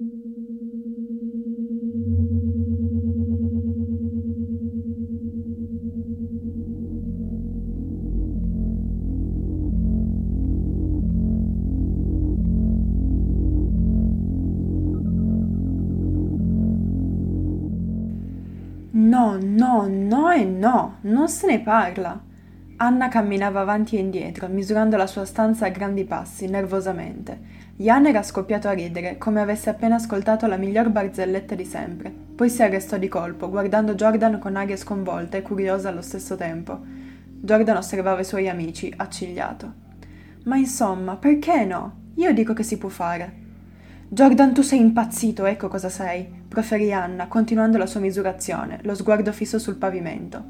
No, no, no e no, non se ne parla. Anna camminava avanti e indietro, misurando la sua stanza a grandi passi, nervosamente. Jan era scoppiato a ridere, come avesse appena ascoltato la miglior barzelletta di sempre. Poi si arrestò di colpo, guardando Jordan con aria sconvolta e curiosa allo stesso tempo. Jordan osservava i suoi amici, accigliato. Ma insomma, perché no? Io dico che si può fare. Jordan, tu sei impazzito, ecco cosa sei, proferì Anna, continuando la sua misurazione, lo sguardo fisso sul pavimento.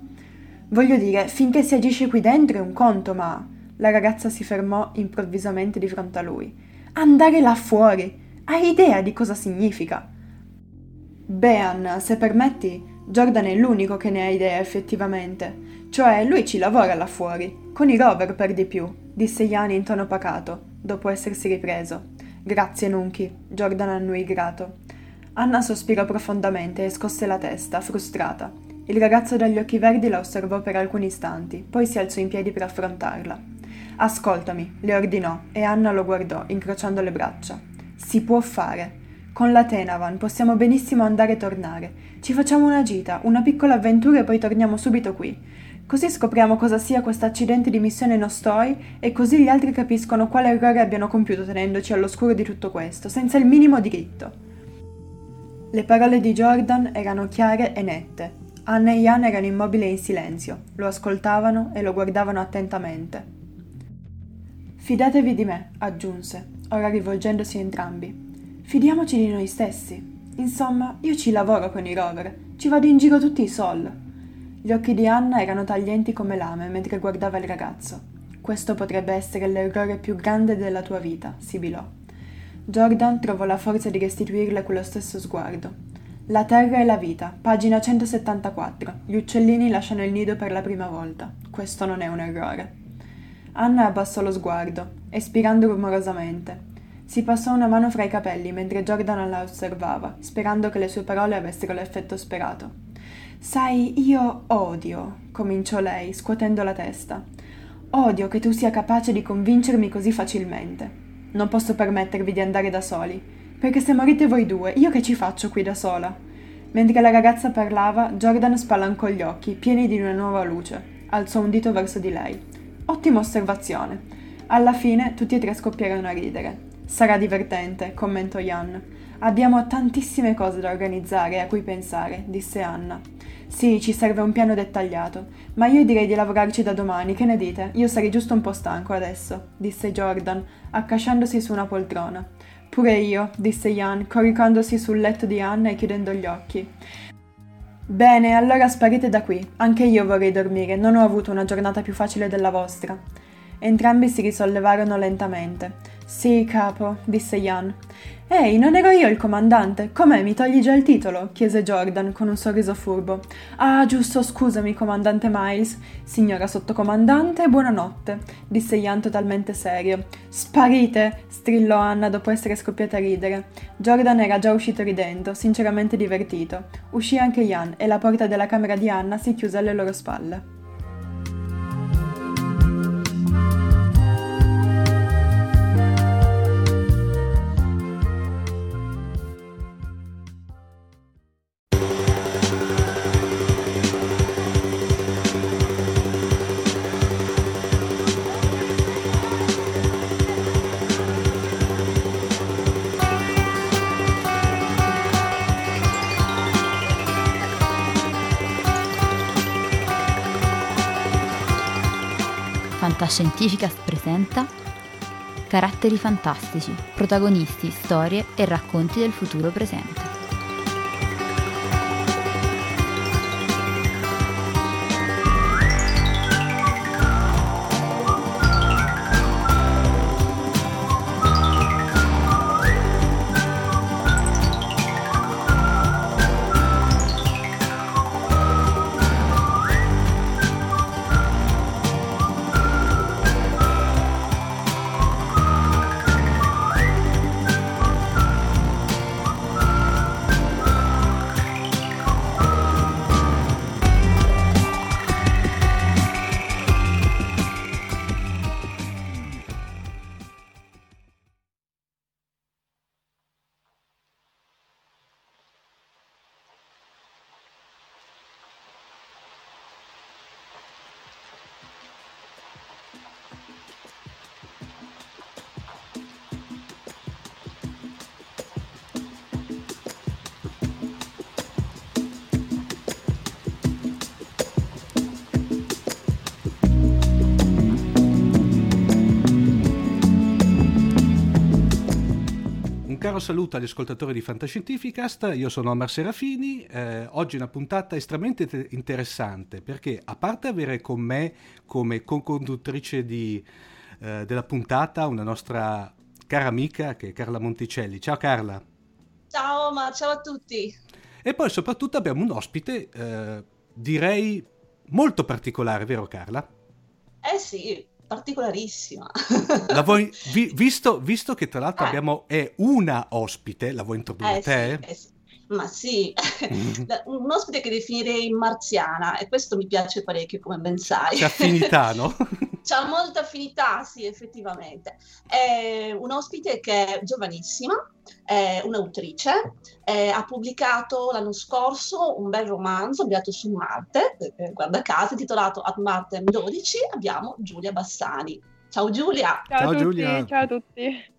Voglio dire, finché si agisce qui dentro è un conto, ma. La ragazza si fermò improvvisamente di fronte a lui. Andare là fuori! Hai idea di cosa significa? Beh, Anna, se permetti, Jordan è l'unico che ne ha idea effettivamente. Cioè, lui ci lavora là fuori, con i rover per di più, disse Ian in tono pacato, dopo essersi ripreso. Grazie, Nunchi. Jordan annui grato. Anna sospirò profondamente e scosse la testa, frustrata. Il ragazzo dagli occhi verdi la osservò per alcuni istanti, poi si alzò in piedi per affrontarla. Ascoltami, le ordinò, e Anna lo guardò, incrociando le braccia. Si può fare. Con la Tenavan possiamo benissimo andare e tornare. Ci facciamo una gita, una piccola avventura e poi torniamo subito qui. Così scopriamo cosa sia questo accidente di missione Nostoi e così gli altri capiscono quale errore abbiano compiuto tenendoci all'oscuro di tutto questo, senza il minimo diritto. Le parole di Jordan erano chiare e nette. Anna e Ian erano immobili e in silenzio, lo ascoltavano e lo guardavano attentamente. Fidatevi di me, aggiunse, ora rivolgendosi a entrambi. Fidiamoci di noi stessi. Insomma, io ci lavoro con i rover, ci vado in giro tutti i sol. Gli occhi di Anna erano taglienti come lame mentre guardava il ragazzo. Questo potrebbe essere l'errore più grande della tua vita, sibilò. Jordan trovò la forza di restituirle quello stesso sguardo. La terra e la vita, pagina 174. Gli uccellini lasciano il nido per la prima volta. Questo non è un errore. Anna abbassò lo sguardo, espirando rumorosamente. Si passò una mano fra i capelli mentre Jordan la osservava, sperando che le sue parole avessero l'effetto sperato. Sai, io odio, cominciò lei, scuotendo la testa. Odio che tu sia capace di convincermi così facilmente. Non posso permettervi di andare da soli, perché se morite voi due, io che ci faccio qui da sola? Mentre la ragazza parlava, Jordan spalancò gli occhi, pieni di una nuova luce. Alzò un dito verso di lei. Ottima osservazione. Alla fine tutti e tre scoppiarono a ridere. Sarà divertente, commentò Jan. Abbiamo tantissime cose da organizzare e a cui pensare, disse Anna. Sì, ci serve un piano dettagliato, ma io direi di lavorarci da domani, che ne dite? Io sarei giusto un po' stanco adesso, disse Jordan, accasciandosi su una poltrona. Pure io, disse Jan, coricandosi sul letto di Anna e chiudendo gli occhi. Bene, allora sparite da qui. Anche io vorrei dormire, non ho avuto una giornata più facile della vostra. Entrambi si risollevarono lentamente. Sì, capo, disse Jan. Ehi, non ero io il comandante. Com'è, mi togli già il titolo? chiese Jordan con un sorriso furbo. Ah, giusto, scusami, comandante Miles. Signora sottocomandante, buonanotte, disse Ian totalmente serio. Sparite! strillò Anna dopo essere scoppiata a ridere. Jordan era già uscito ridendo, sinceramente divertito. Uscì anche Ian e la porta della camera di Anna si chiuse alle loro spalle. Fantascientificas presenta Caratteri fantastici, protagonisti, storie e racconti del futuro presente. Caro saluto agli ascoltatori di Fantascientificast, io sono Omar Serafini, eh, oggi è una puntata estremamente interessante perché a parte avere con me come co-conduttrice di, eh, della puntata una nostra cara amica che è Carla Monticelli. Ciao Carla. Ciao Omar, ciao a tutti. E poi soprattutto abbiamo un ospite, eh, direi molto particolare, vero Carla? Eh sì, particolarissima. La vuoi, vi, visto, visto, che tra l'altro eh. abbiamo è una ospite, la vuoi introdurre eh te? Sì, eh sì. Ma sì, mm. un ospite che definirei marziana e questo mi piace parecchio come ben sai. C'è affinità, no? C'ha molta affinità, sì, effettivamente. È un ospite che è giovanissima, è un'autrice, è, ha pubblicato l'anno scorso un bel romanzo ambientato su Marte, eh, guarda caso, intitolato Ad Marte 12, abbiamo Giulia Bassani. Ciao Giulia! Ciao, ciao Giulia! Ciao a tutti!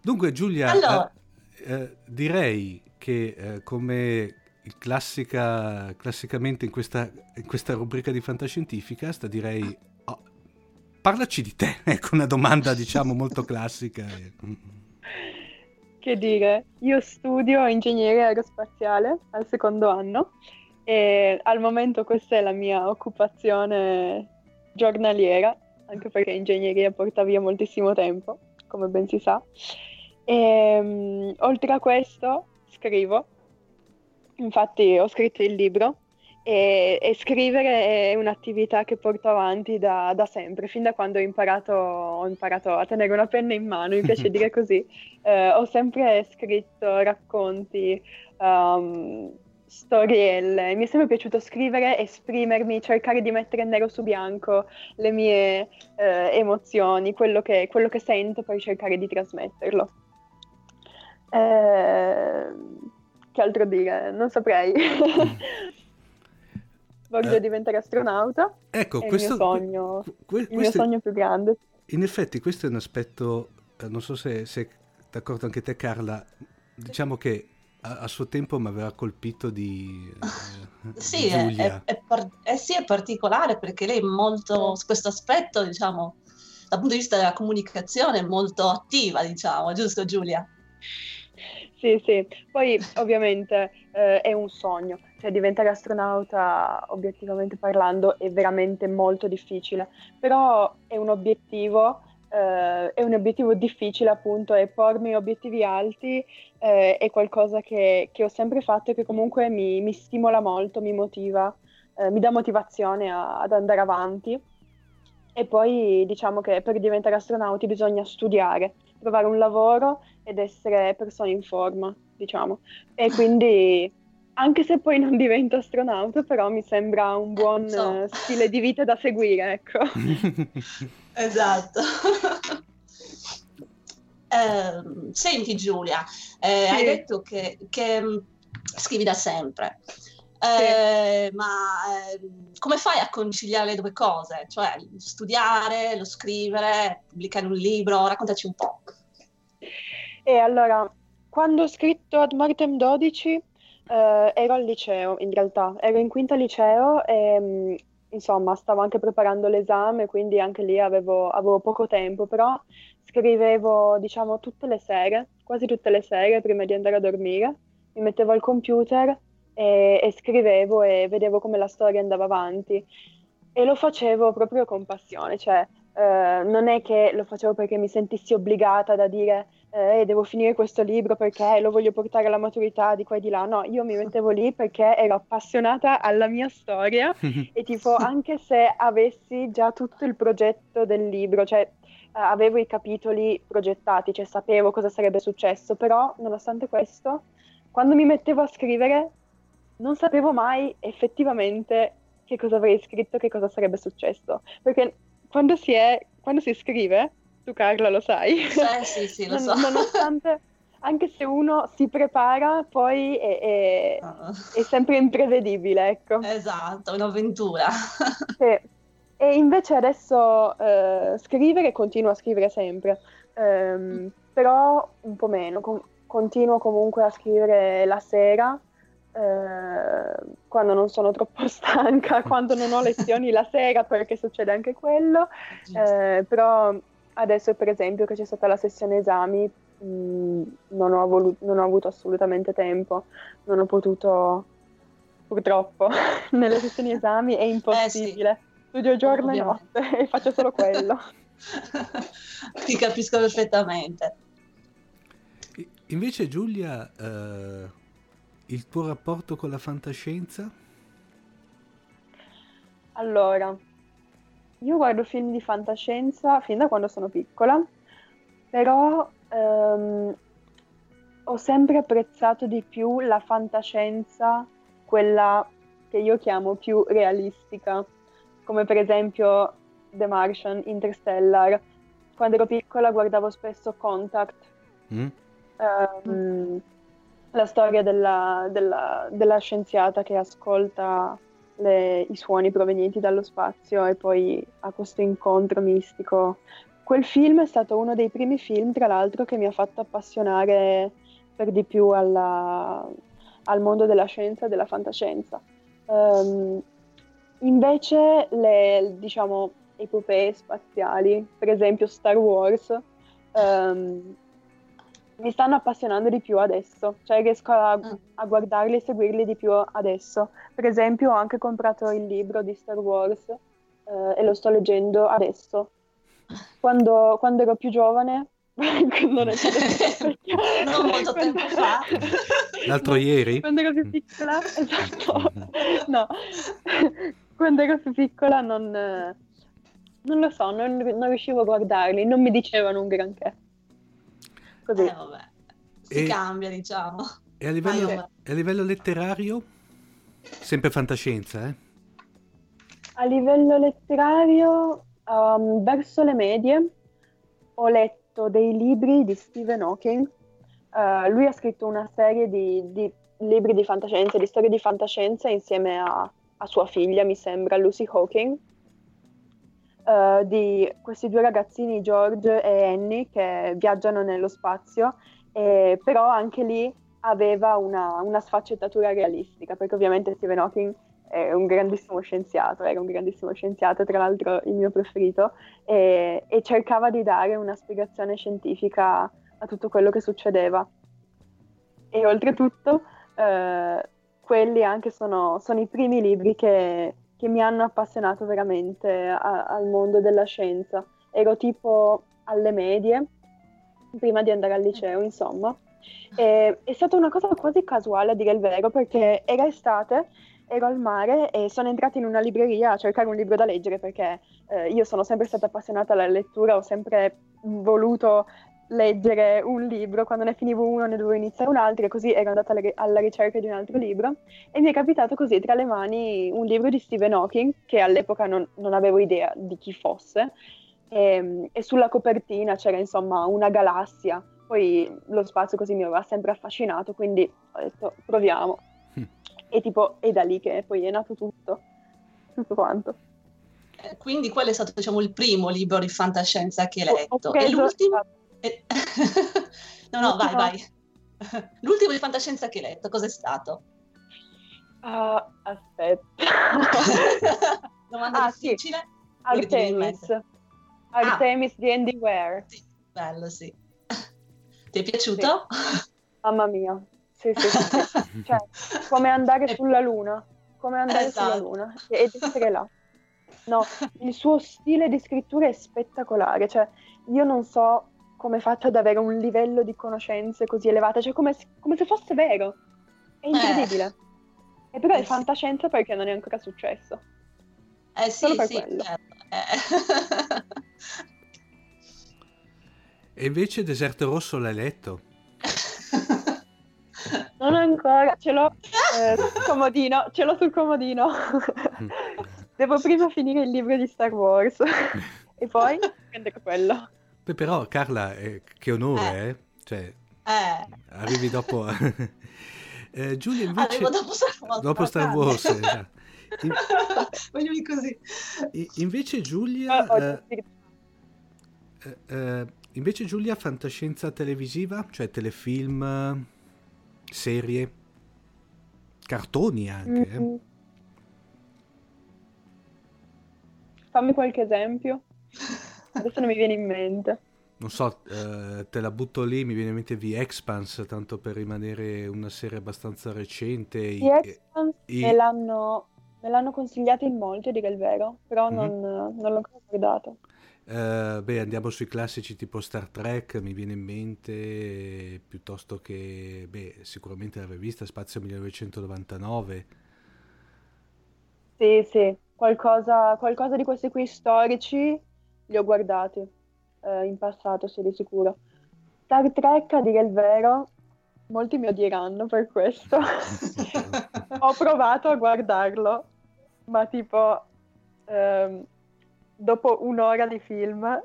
Dunque Giulia, allora, eh, eh, direi che eh, come classica, classicamente in questa, in questa, rubrica di fantascientifica, sta direi oh, parlaci di te, ecco una domanda diciamo molto classica. Che dire, io studio ingegneria aerospaziale al secondo anno e al momento questa è la mia occupazione giornaliera, anche perché ingegneria porta via moltissimo tempo, come ben si sa. E, um, oltre a questo scrivo, infatti ho scritto il libro e, e scrivere è un'attività che porto avanti da, da, sempre, fin da quando ho imparato, ho imparato, a tenere una penna in mano, mi piace dire così. Eh, ho sempre scritto racconti, um, storielle, mi è sempre piaciuto scrivere, esprimermi, cercare di mettere nero su bianco le mie eh, emozioni, quello che, quello che sento per cercare di trasmetterlo. Eh, che altro dire? Non saprei. Voglio eh, diventare astronauta. Ecco, è questo, il mio sogno, que, il mio sogno più grande. In effetti questo è un aspetto, eh, non so se sei d'accordo anche te Carla, diciamo che a, a suo tempo mi aveva colpito di, eh, sì, di Giulia. È, è, è, eh sì, è particolare perché lei è molto, su questo aspetto, diciamo, dal punto di vista della comunicazione, è molto attiva, diciamo, giusto Giulia? Sì, sì, poi ovviamente eh, è un sogno, cioè diventare astronauta obiettivamente parlando è veramente molto difficile, però è un obiettivo, eh, è un obiettivo difficile appunto e pormi obiettivi alti eh, è qualcosa che, che, ho sempre fatto e che comunque mi, mi stimola molto, mi motiva, eh, mi dà motivazione a, ad andare avanti. E poi diciamo che per diventare astronauti bisogna studiare, trovare un lavoro ed essere persone in forma, diciamo. E quindi, anche se poi non divento astronauta, però mi sembra un buon so. stile di vita da seguire, ecco. esatto. eh, senti Giulia, eh, sì. hai detto che, che, mm, scrivi da sempre. Eh, sì. Ma eh, come fai a conciliare le due cose? Cioè studiare, lo scrivere, pubblicare un libro? Raccontaci un po'. E allora, quando ho scritto Ad Martem 12, eh, ero al liceo, in realtà, ero in quinta liceo e mm, insomma stavo anche preparando l'esame, quindi anche lì avevo, avevo, poco tempo, però scrivevo diciamo tutte le sere, quasi tutte le sere prima di andare a dormire, mi mettevo al computer e, e scrivevo e vedevo come la storia andava avanti e lo facevo proprio con passione, cioè eh, non è che lo facevo perché mi sentissi obbligata da dire eh, devo finire questo libro perché lo voglio portare alla maturità di qua e di là. No, io mi mettevo lì perché ero appassionata alla mia storia e tipo anche se avessi già tutto il progetto del libro, cioè eh, avevo i capitoli progettati, cioè sapevo cosa sarebbe successo, però nonostante questo, quando mi mettevo a scrivere non sapevo mai effettivamente che cosa avrei scritto, che cosa sarebbe successo, perché quando si, è, quando si scrive tu Carla lo sai. Eh, sì, sì, lo so. Nonostante, anche se uno si prepara, poi è, è, uh. è sempre imprevedibile, ecco. Esatto, un'avventura. sì. E invece adesso eh, scrivere, continuo a scrivere sempre, ehm, però un po' meno, com- continuo comunque a scrivere la sera, eh, quando non sono troppo stanca, quando non ho lezioni la sera, perché succede anche quello, eh, però adesso per esempio che c'è stata la sessione esami mh, non, ho voluto, non ho avuto assolutamente tempo, non ho potuto, purtroppo, nelle sessioni esami è impossibile. Eh, sì. Studio giorno e notte e faccio solo quello. Ti capisco perfettamente. Invece Giulia, eh, il tuo rapporto con la fantascienza? Allora, io guardo film di fantascienza fin da quando sono piccola, però ehm, ho sempre apprezzato di più la fantascienza, quella che io chiamo più realistica, come per esempio The Martian, Interstellar. Quando ero piccola guardavo spesso Contact, mm. um, la storia della, della, della scienziata che ascolta le, i suoni provenienti dallo spazio e poi ha questo incontro mistico. Quel film è stato uno dei primi film, tra l'altro, che mi ha fatto appassionare per di più alla, al mondo della scienza e della fantascienza. Um, invece le, diciamo, epopee spaziali, per esempio Star Wars, um, mi stanno appassionando di più adesso, cioè riesco a, ah. a, guardarli e seguirli di più adesso. Per esempio ho anche comprato il libro di Star Wars eh, e lo sto leggendo adesso. Quando, quando ero più giovane, non, è non molto tempo fa, l'altro ieri, quando ero più piccola, esatto, no, quando ero più piccola non, non lo so, non, non riuscivo a guardarli, non mi dicevano un granché. Così. Eh, vabbè. Si e, cambia, diciamo. E a livello, Vai, a livello letterario? Sempre fantascienza, eh? A livello letterario, um, verso le medie, ho letto dei libri di Stephen Hawking. Uh, lui ha scritto una serie di, di, libri di fantascienza, di storie di fantascienza insieme a, a sua figlia, mi sembra, Lucy Hawking. Uh, di questi due ragazzini, George e Annie, che viaggiano nello spazio, e, però anche lì aveva una, una, sfaccettatura realistica, perché ovviamente Stephen Hawking è un grandissimo scienziato, era un grandissimo scienziato, tra l'altro il mio preferito, e, e cercava di dare una spiegazione scientifica a tutto quello che succedeva. E oltretutto, uh, quelli anche sono, sono i primi libri che che mi hanno appassionato veramente a, al mondo della scienza. Ero tipo alle medie, prima di andare al liceo, insomma. E, è stata una cosa quasi casuale, a dire il vero, perché era estate, ero al mare e sono entrata in una libreria a cercare un libro da leggere perché eh, io sono sempre stata appassionata alla lettura, ho sempre voluto leggere un libro, quando ne finivo uno ne dovevo iniziare un altro e così ero andata alla ricerca di un altro libro e mi è capitato così tra le mani un libro di Stephen Hawking che all'epoca non, non avevo idea di chi fosse e, ehm, e, sulla copertina c'era insomma una galassia, poi lo spazio così mi aveva sempre affascinato quindi ho detto proviamo mm. e tipo è da lì che poi è nato tutto, tutto quanto. Quindi quello è stato diciamo il primo libro di fantascienza che hai letto e l'ultimo? no, no, vai, vai. L'ultimo di fantascienza che hai letto, cos'è stato? Uh, aspetta. Domanda ah, difficile? Sì. Artemis. Artemis ah. di Andy Ware. Sì, bello, sì. Ti è piaciuto? Sì. Mamma mia. Sì, sì, sì. cioè, come andare sulla luna. Come andare esatto. sulla luna ed essere là. No, il suo stile di scrittura è spettacolare. Cioè, io non so come faccio ad avere un livello di conoscenze così elevato, cioè come, come se fosse vero. È incredibile. Eh. E però è eh, fantascienza perché non è ancora successo. Eh sì, Solo per sì, quello. Eh. e invece Deserto Rosso l'hai letto? Non ancora, ce l'ho eh, sul comodino, ce l'ho sul comodino. Devo prima finire il libro di Star Wars e poi prendere quello. Beh, però Carla, eh, che onore, eh? eh? Cioè, eh. arrivi dopo... eh, Giulia invece... Arrivo dopo Star Wars. Dopo Star Wars, esatto. In... Voglio così. invece Giulia... Ah, eh, eh, invece Giulia, fantascienza televisiva? Cioè telefilm, serie, cartoni anche? Mm-hmm. Fammi qualche esempio. Adesso non mi viene in mente. non so, eh, te la butto lì, mi viene in mente The Expanse, tanto per rimanere una serie abbastanza recente. The Expanse i... me, l'hanno, me l'hanno consigliato in molti, a dire il vero, però mm-hmm. non, non l'ho ancora guardato. Uh, beh, andiamo sui classici tipo Star Trek, mi viene in mente, piuttosto che, beh, sicuramente l'avrei vista, Spazio 1999. Sì, sì, qualcosa, qualcosa di questi qui storici li ho guardati eh, in passato, sì, di sicuro. Star Trek, a dire il vero, molti mi odieranno per questo. ho provato a guardarlo, ma tipo... Ehm, dopo un'ora di film,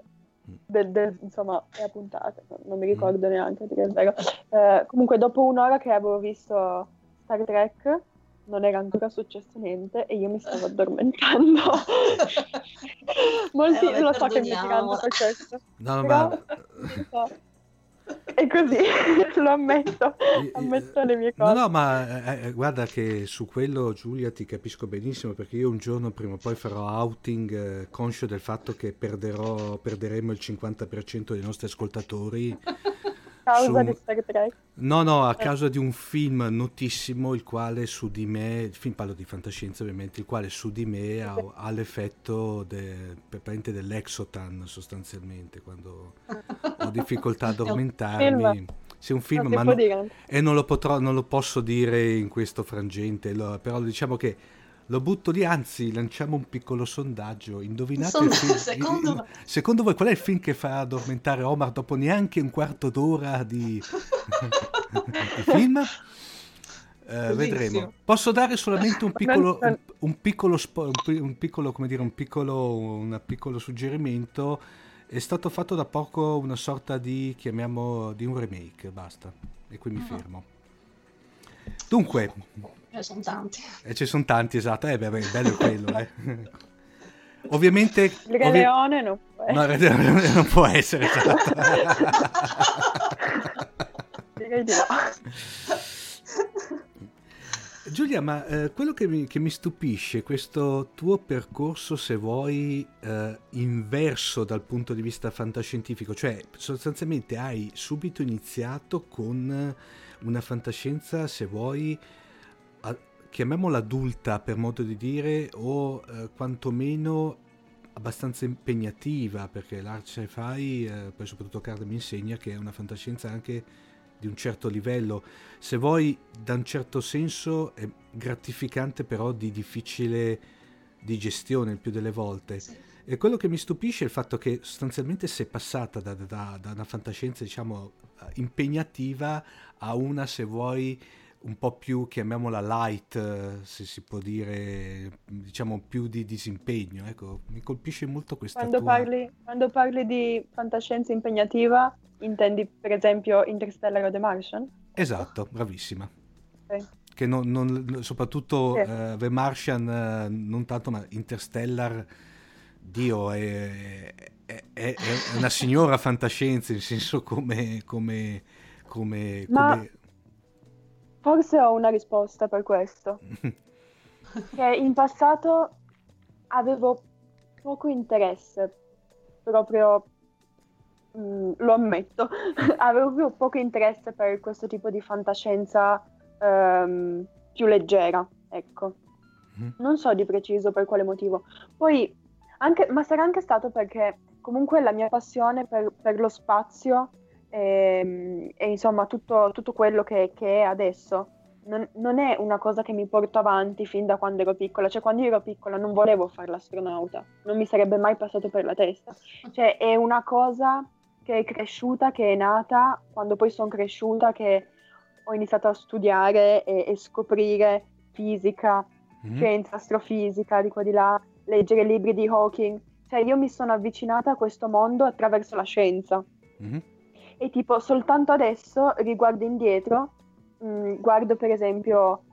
del, del, insomma, è puntata, non mi ricordo mm. neanche, perché è vero. Eh, comunque, dopo un'ora che avevo visto Star Trek, non era ancora successo niente e io mi stavo addormentando. Molti eh, lo so che mi diranno per questo. No, Però, ma... E così, lo ammetto, ammetto le mie cose. No, no, ma eh, eh, guarda che su quello Giulia ti capisco benissimo perché io un giorno prima o poi farò outing eh, conscio del fatto che perderò, perderemo il 50% dei nostri ascoltatori causa su... di Star Trek. No, no, a eh. causa di un film notissimo, il quale su di me, il film parlo di fantascienza ovviamente, il quale su di me ha, ha l'effetto de, dell'exotan sostanzialmente, quando ho difficoltà a addormentarmi. Sì, un film, ma no, e non lo, potrò, non lo posso dire in questo frangente, lo, però diciamo che lo butto lì, anzi lanciamo un piccolo sondaggio. Indovinate Sonda, film, secondo... In, secondo... voi qual è il film che fa addormentare Omar dopo neanche un quarto d'ora di, di film? Eh, vedremo. Posso dare solamente un piccolo, un, un piccolo, spo, un piccolo, come dire, un piccolo, un piccolo suggerimento. È stato fatto da poco una sorta di, chiamiamo, di un remake, basta. E qui mi ah. fermo. Dunque, Ce sono tanti. E ci sono tanti, esatto. Eh, beh, bello quello, eh. Ovviamente... Il Re ovvi... Leone non può essere. No, Leone non può essere, esatto. Giulia, ma eh, quello che mi, che mi, stupisce, questo tuo percorso, se vuoi, eh, inverso dal punto di vista fantascientifico, cioè sostanzialmente hai subito iniziato con una fantascienza, se vuoi, chiamiamola adulta per modo di dire, o eh, quantomeno abbastanza impegnativa, perché l'art sci-fi, eh, poi soprattutto Card mi insegna che è una fantascienza anche di un certo livello, se vuoi da un certo senso è gratificante però di difficile di gestione il più delle volte. Sì. E quello che mi stupisce è il fatto che sostanzialmente sei passata da, da, da una fantascienza diciamo impegnativa a una se vuoi un po' più, chiamiamola light, se si può dire, diciamo più di disimpegno. Ecco, mi colpisce molto questa quando tua... Parli, quando parli di fantascienza impegnativa, intendi per esempio Interstellar o The Martian? Esatto, bravissima. Okay. Che non, non, soprattutto sì. uh, The Martian, uh, non tanto, ma Interstellar, Dio, è, è, è, è una signora fantascienza, in senso come... come, come, ma... come Forse ho una risposta per questo. che in passato avevo poco interesse, proprio mh, mm, lo ammetto, avevo poco interesse per questo tipo di fantascienza um, più leggera, ecco. Mm. Non so di preciso per quale motivo. Poi, anche, ma sarà anche stato perché comunque la mia passione per, per lo spazio e, ehm, e insomma tutto, tutto quello che, che, è adesso. Non, non, è una cosa che mi porto avanti fin da quando ero piccola, cioè quando io ero piccola non volevo fare l'astronauta, non mi sarebbe mai passato per la testa, cioè è una cosa che è cresciuta, che è nata quando poi sono cresciuta, che ho iniziato a studiare e, e scoprire fisica, mm-hmm. scienza, astrofisica, di qua di là, leggere libri di Hawking, cioè io mi sono avvicinata a questo mondo attraverso la scienza. Mm-hmm e tipo soltanto adesso riguardo indietro, mh, mm, guardo per esempio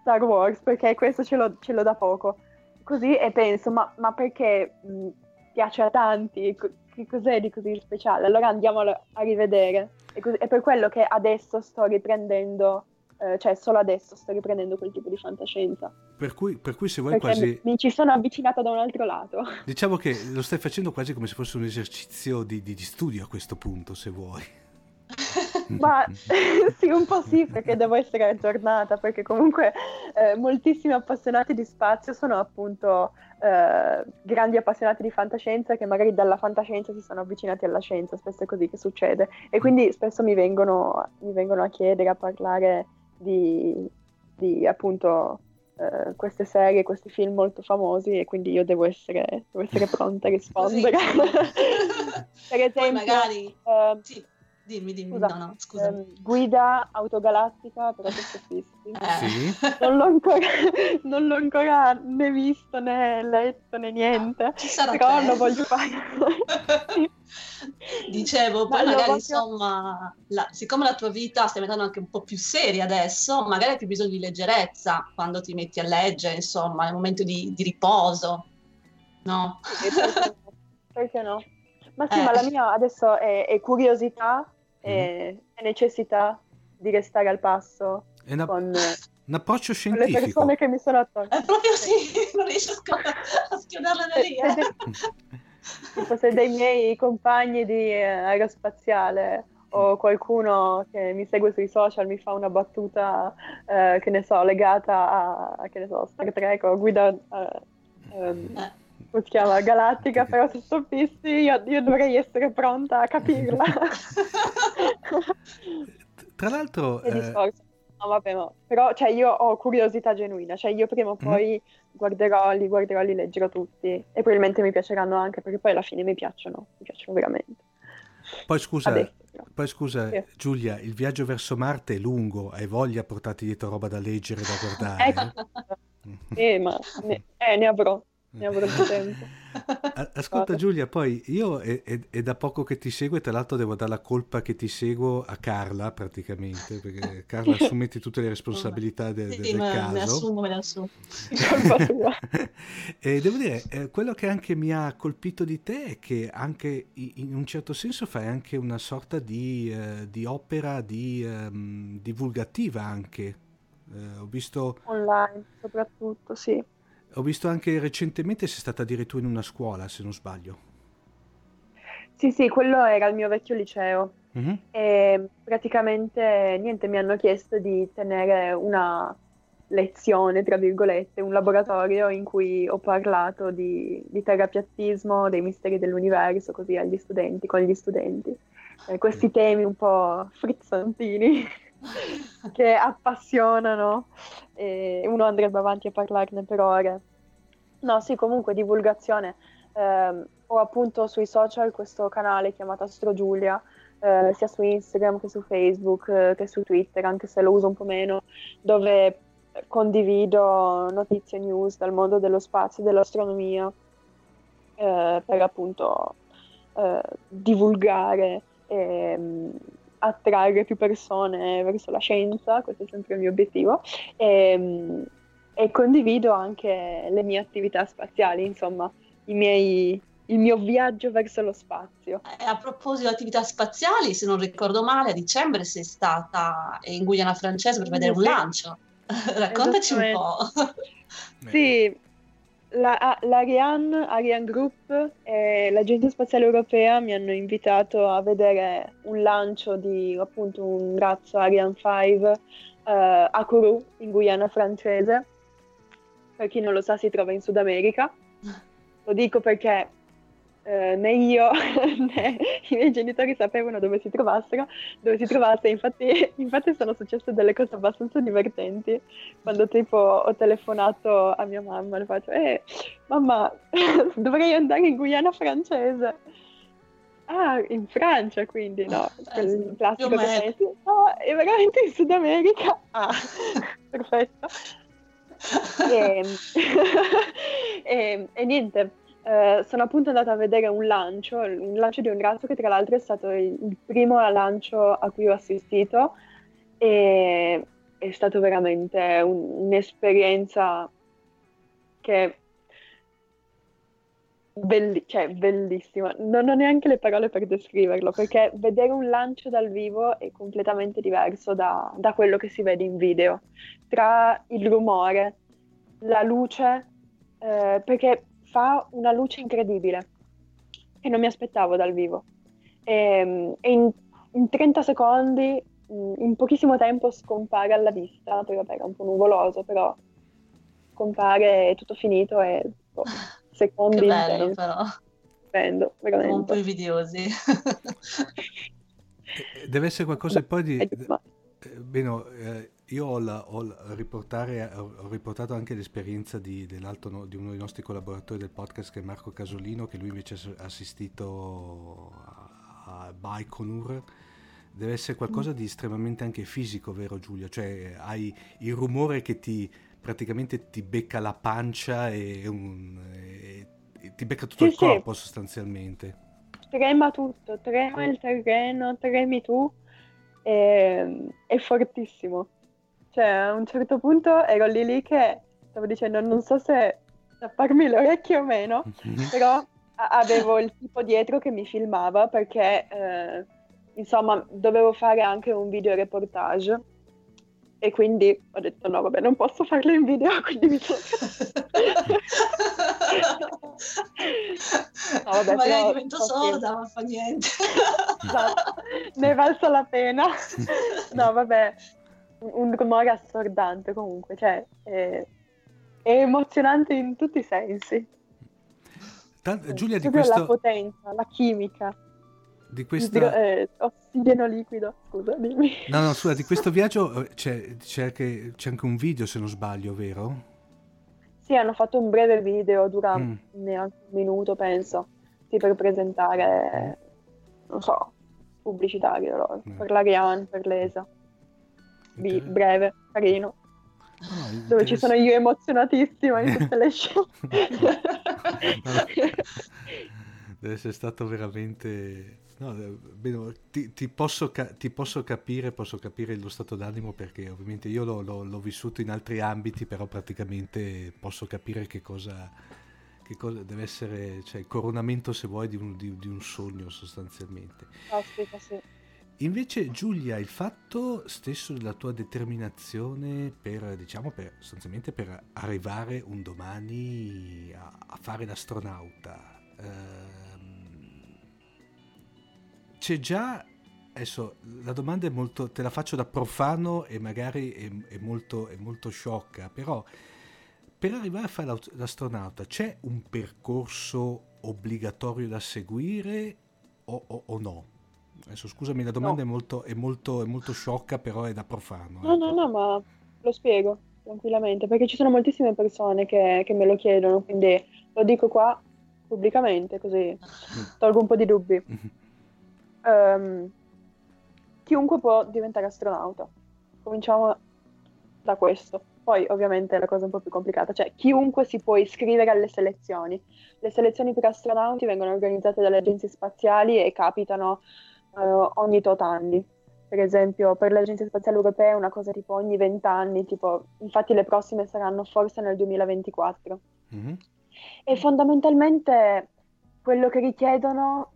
Star Wars perché questo ce l'ho, ce l'ho da poco, così e penso ma, ma perché mh, mm, piace a tanti, che cos'è di così speciale? Allora andiamolo a rivedere. E così, è per quello che adesso sto riprendendo, eh, cioè solo adesso sto riprendendo quel tipo di fantascienza. Per cui, per cui, se vuoi Perché quasi... Mi ci sono avvicinata da un altro lato. Diciamo che lo stai facendo quasi come se fosse un esercizio di, di, di studio a questo punto, se vuoi. Ma sì, un po' sì, perché devo essere aggiornata, perché comunque eh, moltissimi appassionati di spazio sono appunto eh, grandi appassionati di fantascienza che magari dalla fantascienza si sono avvicinati alla scienza, spesso è così che succede. E quindi spesso mi vengono, mi vengono a chiedere, a parlare di, di appunto Uh, queste serie, questi film molto famosi e quindi io devo essere, devo essere pronta a rispondere. per esempio, magari... uh, sì. Dimmi, dimmi, scusa, no, no, scusa. Ehm, guida autogalattica per autostoppisti. Eh. Sì? Non, l'ho ancora, non l'ho ancora né visto né letto né niente. Ci sarà però lo voglio fare. Dicevo, poi Ma magari voglio... insomma, la, siccome la tua vita sta diventando anche un po' più seria adesso, magari hai più bisogno di leggerezza quando ti metti a leggere, insomma, nel momento di, di riposo, no? Perché no? Perché no? Ma sì, eh. ma la mia adesso è, è curiosità e, mm. e, necessità di restare al passo è una, con, un approccio scientifico. le persone che mi sono attorno. È proprio sì, non riesco a schiodarla da lì. Eh. tipo se dei miei compagni di eh, aerospaziale o qualcuno che mi segue sui social mi fa una battuta, eh, che ne so, legata a, che ne so, Star Trek o guida... Eh, ehm, eh si chiama, galattica però su stoppisti, io, io dovrei essere pronta a capirla. Tra l'altro... Eh... No, vabbè, no. Però cioè, io ho curiosità genuina, cioè io prima o mhm. poi mm. guarderò, li guarderò, li leggerò tutti e probabilmente mi piaceranno anche perché poi alla fine mi piacciono, mi piacciono veramente. Poi scusa, Adesso, poi scusa sì. Giulia, il viaggio verso Marte è lungo, hai voglia portarti dietro roba da leggere, da guardare? eh, ma ne, eh, ne avrò ne avrò più tempo. Ascolta Giulia, poi io è, è, è, da poco che ti seguo e tra l'altro devo dare la colpa che ti seguo a Carla praticamente, perché Carla assumeti tutte le responsabilità de, sì, del me, caso. Me assumo, me le assumo. e devo dire, eh, quello che anche mi ha colpito di te è che anche in un certo senso fai anche una sorta di, eh, di opera di, um, divulgativa anche. Eh, ho visto... Online soprattutto, sì ho visto anche recentemente sei stata addirittura in una scuola, se non sbaglio. Sì, sì, quello era il mio vecchio liceo. Mm-hmm. E praticamente niente, mi hanno chiesto di tenere una lezione, tra virgolette, un laboratorio in cui ho parlato di, di terapiattismo, dei misteri dell'universo, così agli studenti, con gli studenti. Eh, questi mm. temi un po' frizzantini che appassionano e uno andrebbe avanti a parlarne per ore. No, sì, comunque divulgazione. Eh, ho appunto sui social questo canale chiamato Astro Giulia, eh, sia su Instagram che su Facebook eh, che su Twitter, anche se lo uso un po' meno, dove condivido notizie news dal mondo dello spazio e dell'astronomia eh, per appunto eh, divulgare e mm, attrarre più persone verso la scienza, questo è sempre il mio obiettivo, e, mm, e condivido anche le mie attività spaziali, insomma, miei, il mio viaggio verso lo spazio. Eh, a proposito di attività spaziali, se non ricordo male, a dicembre sei stata in Guyana francese per vedere un lancio. Raccontaci un po'. sì, la, l'Ariane, Ariane Group e l'Agenzia Spaziale Europea mi hanno invitato a vedere un lancio di appunto un razzo Ariane 5 eh, a Kourou, in Guyana francese. Per chi non lo sa si trova in Sud America. Lo dico perché eh, né io né i miei genitori sapevano dove si trovassero, dove si trovasse, infatti, infatti sono successe delle cose abbastanza divertenti. Quando tipo ho telefonato a mia mamma e faccio eh mamma dovrei andare in Guyana francese. Ah in Francia quindi no il classico che pensi no è veramente in Sud America. Ah perfetto. E, e, e niente eh, sono appunto andata a vedere un lancio, un lancio di un razzo che tra l'altro è stato il, primo lancio a cui ho assistito e è stato veramente un, un'esperienza che belli- cioè, bellissima. Non ho neanche le parole per descriverlo perché vedere un lancio dal vivo è completamente diverso da, da quello che si vede in video. Tra il rumore, la luce, eh, perché fa una luce incredibile che non mi aspettavo dal vivo. E, e in, in, 30 secondi, in pochissimo tempo, scompare alla vista, poi vabbè era un po' nuvoloso, però scompare, è tutto finito e oh, secondi che bello interi. però. Stupendo, veramente. Un po' invidiosi. Deve essere qualcosa poi di... Bene, eh, io ho, la, ho, ho, riportato anche l'esperienza di, di, uno dei nostri collaboratori del podcast che è Marco Casolino, che lui invece ha assistito a, a Baikonur. Deve essere qualcosa di estremamente anche fisico, vero Giulia? Cioè hai il rumore che ti praticamente ti becca la pancia e, un, e, e ti becca tutto sì, il corpo sì. sostanzialmente. Trema tutto, trema il terreno, tremi tu e, è fortissimo. Cioè, a un certo punto ero lì lì che stavo dicendo, non so se tapparmi le orecchie o meno, mm-hmm. però avevo il tipo dietro che mi filmava perché, eh, insomma, dovevo fare anche un video reportage e quindi ho detto no, vabbè, non posso farlo in video, quindi mi sono... no, vabbè, Magari divento sorda, ma fa niente. esatto. Ne è valsa la pena. no, vabbè, un rumore assordante comunque, cioè è, è emozionante in tutti i sensi. Tant- Giulia, di questo... la potenza, la chimica. Di questa... Eh, ossigeno liquido, scusa, dimmi. No, no, scusa, di questo viaggio eh, c'è, c'è, anche, c'è anche un video, se non sbaglio, vero? Sì, hanno fatto un breve video, dura mm. neanche un minuto, penso, sì, per presentare, non so, pubblicitario, loro, mm. per l'Ariane, per l'ESA. B- breve, carino. Ah, dove ci sono io emozionatissima in tutte le scene. Deve essere stato veramente... No, bene, ti, ti, posso ca- ti, posso capire, posso capire lo stato d'animo perché ovviamente io l'ho, l'ho, l'ho, vissuto in altri ambiti, però praticamente posso capire che cosa, che cosa deve essere, cioè il coronamento se vuoi di un, di, di un sogno sostanzialmente. Aspetta, sì. Invece Giulia, il fatto stesso della tua determinazione per, diciamo, per, sostanzialmente per arrivare un domani a, a fare l'astronauta, ehm, c'è già, adesso la domanda è molto, te la faccio da profano e magari è, è, molto, è molto sciocca, però per arrivare a fare l'astronauta c'è un percorso obbligatorio da seguire o, o, o no? Adesso scusami, la domanda no. è, molto, è, molto, è, molto, sciocca, però è da profano. No, ecco. no, no, ma lo spiego tranquillamente, perché ci sono moltissime persone che, che me lo chiedono, quindi lo dico qua pubblicamente, così mm. tolgo un po' di dubbi. Um, chiunque può diventare astronauta. Cominciamo da questo. Poi ovviamente la cosa è un po' più complicata, cioè chiunque si può iscrivere alle selezioni. Le selezioni per astronauti vengono organizzate dalle agenzie spaziali e capitano uh, ogni tot anni. Per esempio, per l'Agenzia Spaziale Europea è una cosa tipo ogni 20 anni, tipo, infatti le prossime saranno forse nel 2024. Mm-hmm. E fondamentalmente quello che richiedono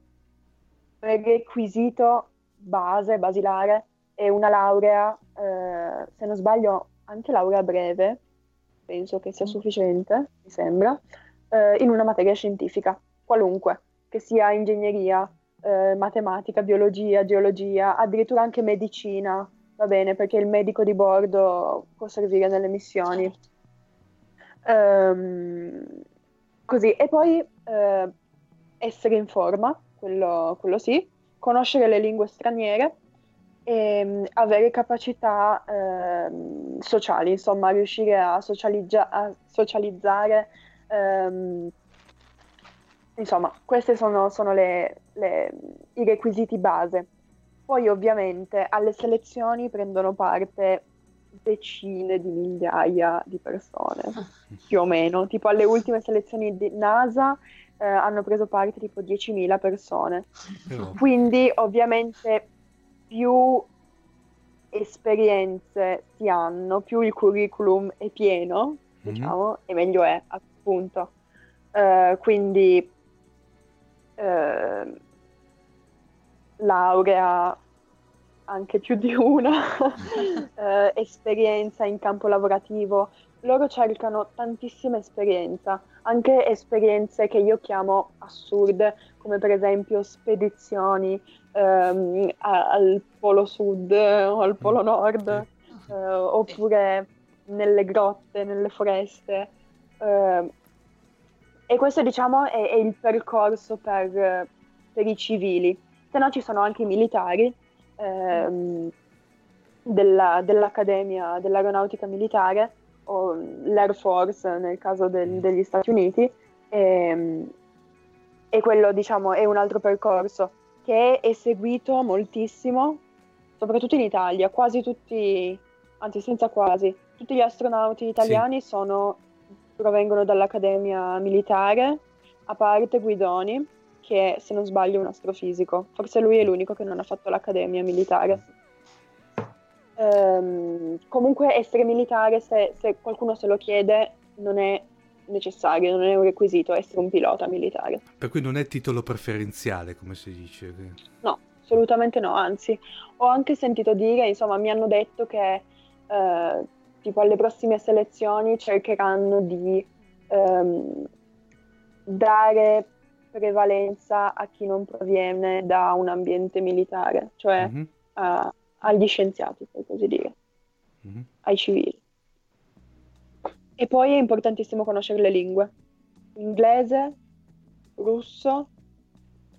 è requisito base, basilare, è una laurea, eh, se non sbaglio anche laurea breve, penso che sia mm. sufficiente, mi sembra, eh, in una materia scientifica, qualunque, che sia ingegneria, eh, matematica, biologia, geologia, addirittura anche medicina, va bene, perché il medico di bordo può servire nelle missioni. Um, così, e poi eh, essere in forma, quello, quello, sì, conoscere le lingue straniere e um, avere capacità eh, sociali, insomma, riuscire a, socializza- a socializzare um, Insomma, questi sono, sono le, le, i requisiti base. Poi ovviamente alle selezioni prendono parte decine di migliaia di persone, più o meno. Tipo alle ultime selezioni di NASA eh, hanno preso parte tipo 10.000 persone. Però... Quindi ovviamente più esperienze si hanno, più il curriculum è pieno, mm-hmm. diciamo, e meglio è, appunto. Uh, quindi eh, laurea, anche più di una, eh, esperienza in campo lavorativo. loro cercano tantissima esperienza, anche esperienze che io chiamo assurde, come per esempio spedizioni ehm, al Polo Sud o al Polo mm. Nord, eh, oppure nelle grotte, nelle foreste. Eh, e questo diciamo è, è il percorso per, per, i civili. Se no ci sono anche i militari ehm, della, dell'Accademia dell'Aeronautica Militare o l'Air Force nel caso del, degli Stati Uniti e, ehm, e quello diciamo è un altro percorso che è seguito moltissimo soprattutto in Italia quasi tutti anzi senza quasi tutti gli astronauti italiani sì. sono, provengono dall'Accademia Militare a parte Guidoni che se non sbaglio è un astrofisico forse lui è l'unico che non ha fatto l'Accademia Militare Um, comunque essere militare, se, se, qualcuno se lo chiede, non è necessario, non è un requisito essere un pilota militare. Per cui non è titolo preferenziale, come si dice? No, assolutamente no, anzi, ho anche sentito dire, insomma, mi hanno detto che eh, tipo alle prossime selezioni cercheranno di ehm, dare prevalenza a chi non proviene da un ambiente militare, cioè mm-hmm. uh, agli scienziati, per così dire, mm-hmm. ai civili. E poi è importantissimo conoscere le lingue, inglese, russo,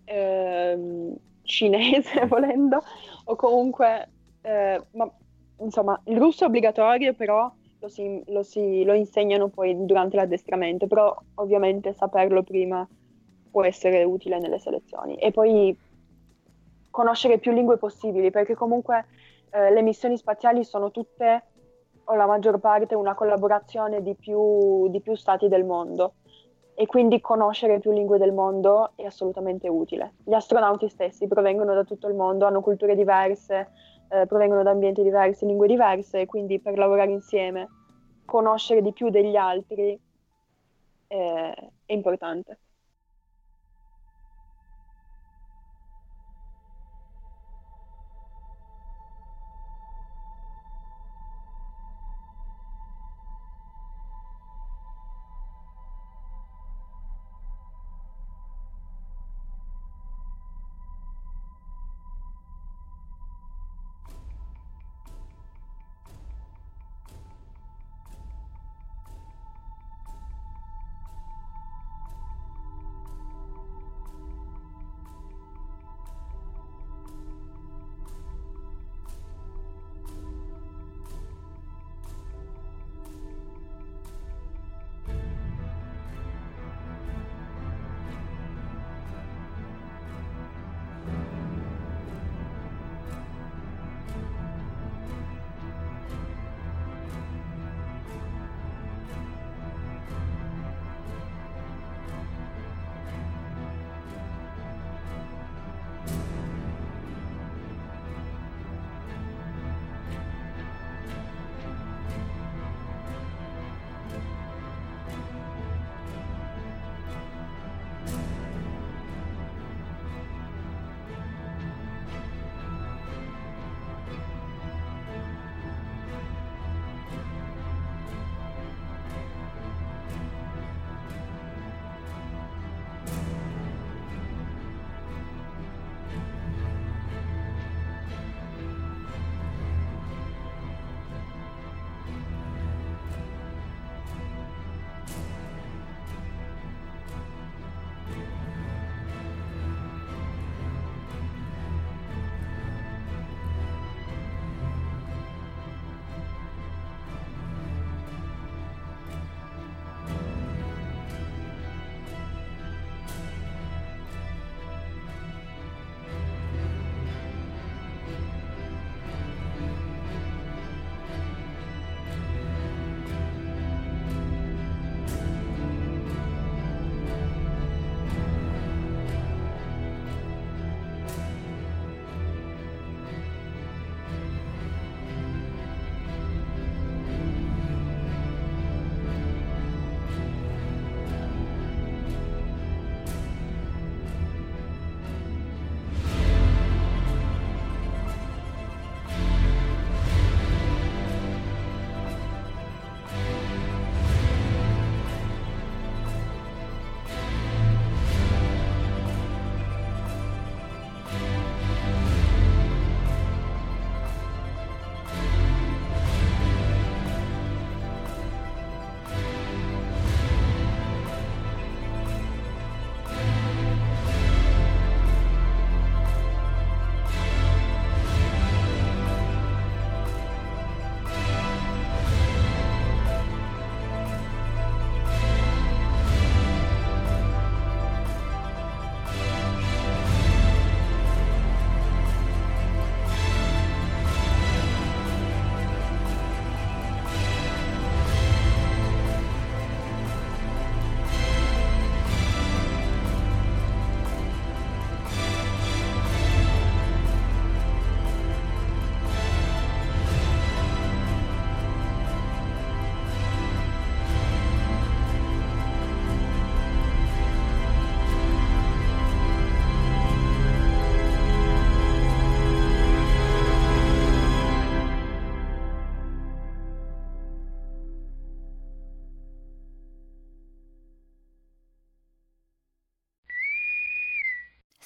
ehm, cinese volendo, o comunque, eh, ma, insomma, il russo è obbligatorio, però lo, si, lo, si, lo insegnano poi durante l'addestramento, però ovviamente saperlo prima può essere utile nelle selezioni. E poi conoscere più lingue possibili, perché comunque eh, le missioni spaziali sono tutte, o la maggior parte, una collaborazione di più, di più stati del mondo e quindi conoscere più lingue del mondo è assolutamente utile. Gli astronauti stessi provengono da tutto il mondo, hanno culture diverse, eh, provengono da ambienti diversi, lingue diverse, quindi per lavorare insieme, conoscere di più degli altri eh, è importante.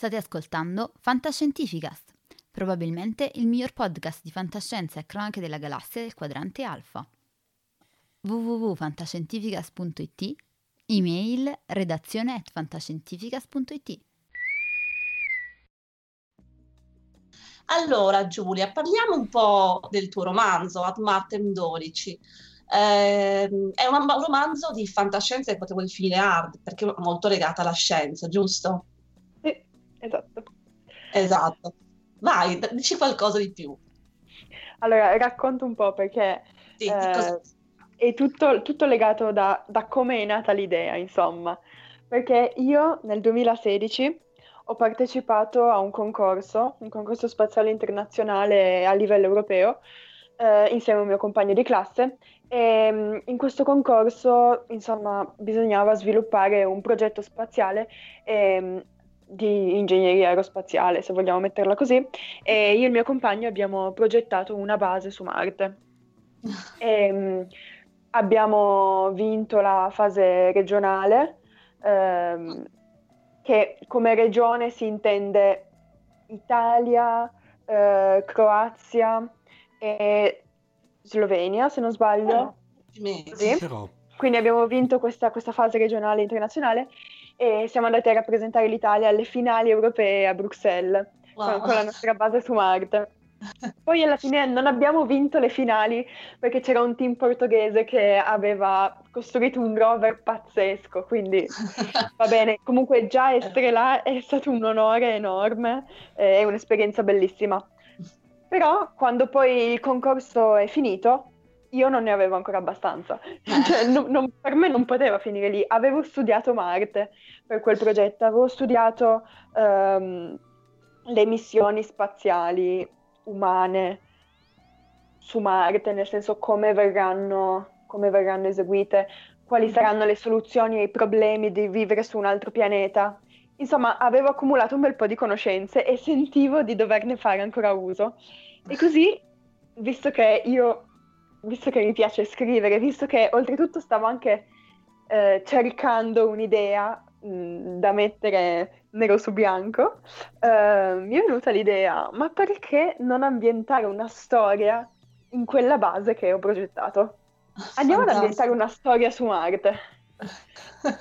State ascoltando Fantascientificast, probabilmente il miglior podcast di fantascienza e cronache della galassia del quadrante alfa. www.fantascientificast.it Email redazione at fantascientificast.it Allora, Giulia, parliamo un po' del tuo romanzo, Ad Martem 12. Eh, è un romanzo di fantascienza e potevo definire hard, perché è molto legata alla scienza, giusto? Esatto. Esatto. Vai, dici qualcosa di più. Allora, racconto un po' perché Sì, eh, è tutto, tutto legato da, da come è nata l'idea, insomma. Perché io nel 2016 ho partecipato a un concorso, un concorso spaziale internazionale a livello europeo, eh, insieme a un mio compagno di classe. E mm, in questo concorso, insomma, bisognava sviluppare un progetto spaziale ehm, di ingegneria aerospaziale, se vogliamo metterla così. E io e il mio compagno abbiamo progettato una base su Marte. E, mm, abbiamo vinto la fase regionale, ehm, che come regione si intende Italia, eh, Croazia e Slovenia, se non sbaglio. Complimenti. Sì. Quindi abbiamo vinto questa, questa fase regionale internazionale e siamo andati a rappresentare l'Italia alle finali europee a Bruxelles con, Wow. con la nostra base su Marte. Poi alla fine non abbiamo vinto le finali perché c'era un team portoghese che aveva costruito un rover pazzesco, quindi va bene. Comunque già essere là è stato un onore enorme, eh, è un'esperienza bellissima. Però quando poi il concorso è finito, io non ne avevo ancora abbastanza. Cioè, non- non- per me non poteva finire lì. Avevo studiato Marte per quel progetto, avevo studiato ehm, le missioni spaziali umane su Marte, nel senso come verranno, come verranno eseguite, quali saranno le soluzioni ai problemi di vivere su un altro pianeta. Insomma, avevo accumulato un bel po' di conoscenze e sentivo di doverne fare ancora uso. E così, visto che io, visto che mi piace scrivere, visto che oltretutto stavo anche eh, cercando un'idea mh, da mettere nero su bianco, eh, mi è venuta l'idea, ma perché non ambientare una storia in quella base che ho progettato? Andiamo ad Fantastico. ambientare una storia su Marte.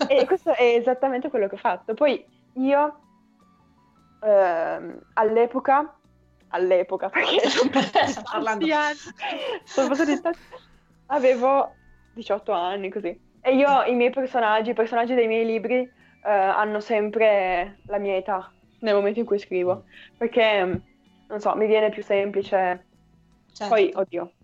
E questo è esattamente quello che ho fatto. Poi io ehm, all'epoca, all'epoca perché sono passati tanti anni, sono passati tanti- avevo 18 anni così. E io, i miei personaggi, i personaggi dei miei libri eh, hanno sempre la mia età nel momento in cui scrivo, perché mm, non so, mi viene più semplice. Certo. Poi, oddio,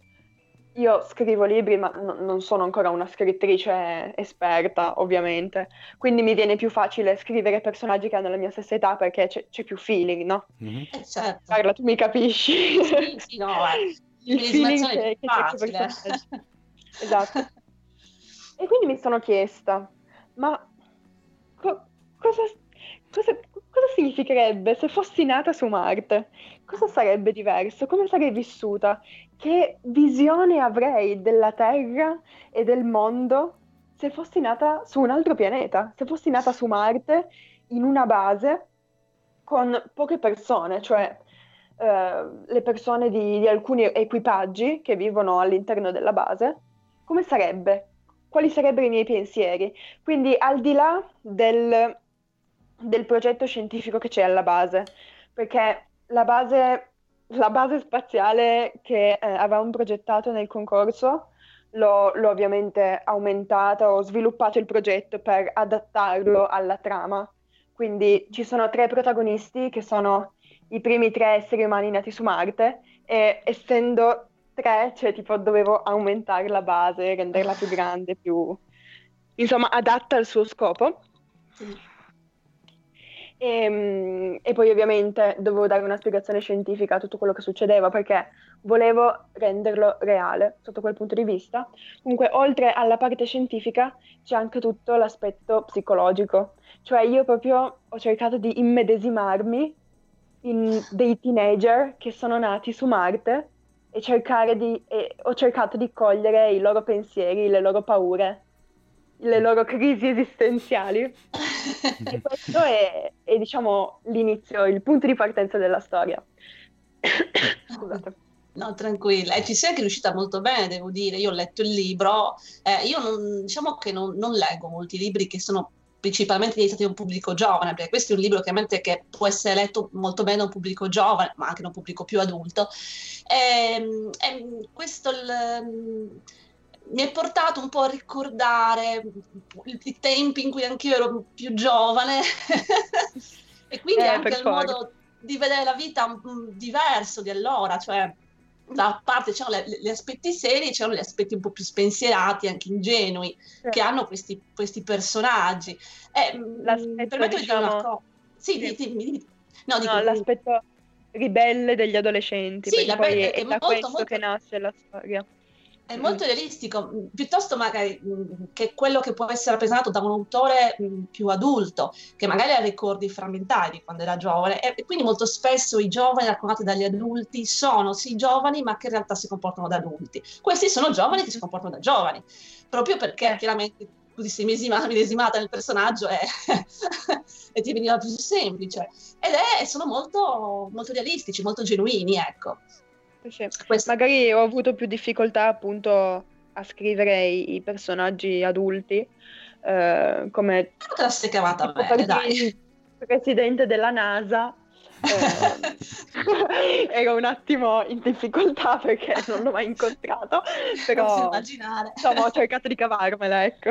io scrivo libri, ma no- non sono ancora una scrittrice esperta, ovviamente. Quindi mi viene più facile scrivere personaggi che hanno la mia stessa età perché c'è, c'è più feeling, no? mhm. Eh, certo. Carla, tu mi capisci? Sì, sì, no, eh. Il feeling che, è che c'è con i facile. personaggi. Esatto. E quindi mi sono chiesta, ma co- cosa, cosa- cosa significherebbe se fossi nata su Marte? Cosa sarebbe diverso? Come sarei vissuta? Che visione avrei della Terra e del mondo se fossi nata su un altro pianeta? Se fossi nata su Marte in una base con poche persone, cioè eh, le persone di, di alcuni equipaggi che vivono all'interno della base, come sarebbe? Quali sarebbero i miei pensieri? Quindi al di là del, del progetto scientifico che c'è alla base, perché la base, la base spaziale che eh, avevamo progettato nel concorso l'ho, l'ho ovviamente aumentata, ho sviluppato il progetto per adattarlo alla trama. Quindi ci sono tre protagonisti che sono i primi tre esseri umani nati su Marte e essendo tre, cioè tipo dovevo aumentare la base, renderla più grande, più insomma adatta al suo scopo. E, mm, e poi ovviamente dovevo dare una spiegazione scientifica a tutto quello che succedeva perché volevo renderlo reale sotto quel punto di vista. Comunque, oltre alla parte scientifica, c'è anche tutto l'aspetto psicologico. Cioè, io proprio ho cercato di immedesimarmi in dei teenager che sono nati su Marte e di, e ho cercato di cogliere i loro pensieri, le loro paure, le loro crisi esistenziali e questo è, è, diciamo, l'inizio, il punto di partenza della storia. Scusate. No, tranquilla. E ci sei anche riuscita molto bene, devo dire. Io ho letto il libro. Eh, io non, diciamo che non, non, leggo molti libri che sono principalmente dedicati a un pubblico giovane, perché questo è un libro chiaramente che può essere letto molto bene da un pubblico giovane, ma anche da un pubblico più adulto. E, ehm, e questo il, mi è portato un po' a ricordare i tempi in cui anch'io ero più giovane e quindi eh, anche il modo di vedere la vita mm, diverso di allora, cioè da parte c'erano gli aspetti seri, c'erano gli aspetti un po' più spensierati, anche ingenui, sì. che hanno questi, questi personaggi. Eh, l'aspetto, diciamo... Sì, sì. Dimmi, dimmi. No, dico, no, l'aspetto ribelle degli adolescenti, sì, perché poi è, è da molto, questo molto... che nasce la storia. È molto realistico, piuttosto magari che quello che può essere rappresentato da un autore più adulto, che magari ha ricordi frammentari di quando era giovane, e quindi molto spesso i giovani raccontati dagli adulti sono sì giovani, ma che in realtà si comportano da adulti. Questi sono giovani che si comportano da giovani, proprio perché eh. chiaramente così sei medesimata nel personaggio e, e, ti veniva più semplice. Ed è, sono molto, molto realistici, molto genuini, ecco. Sì. Magari ho avuto più difficoltà appunto a scrivere i, i personaggi adulti, eh, come... Te la sei cavata bene, dai. Presidente della NASA, eh, ero un attimo in difficoltà perché non l'ho mai incontrato, però. Insomma, ho cercato di cavarmela, ecco.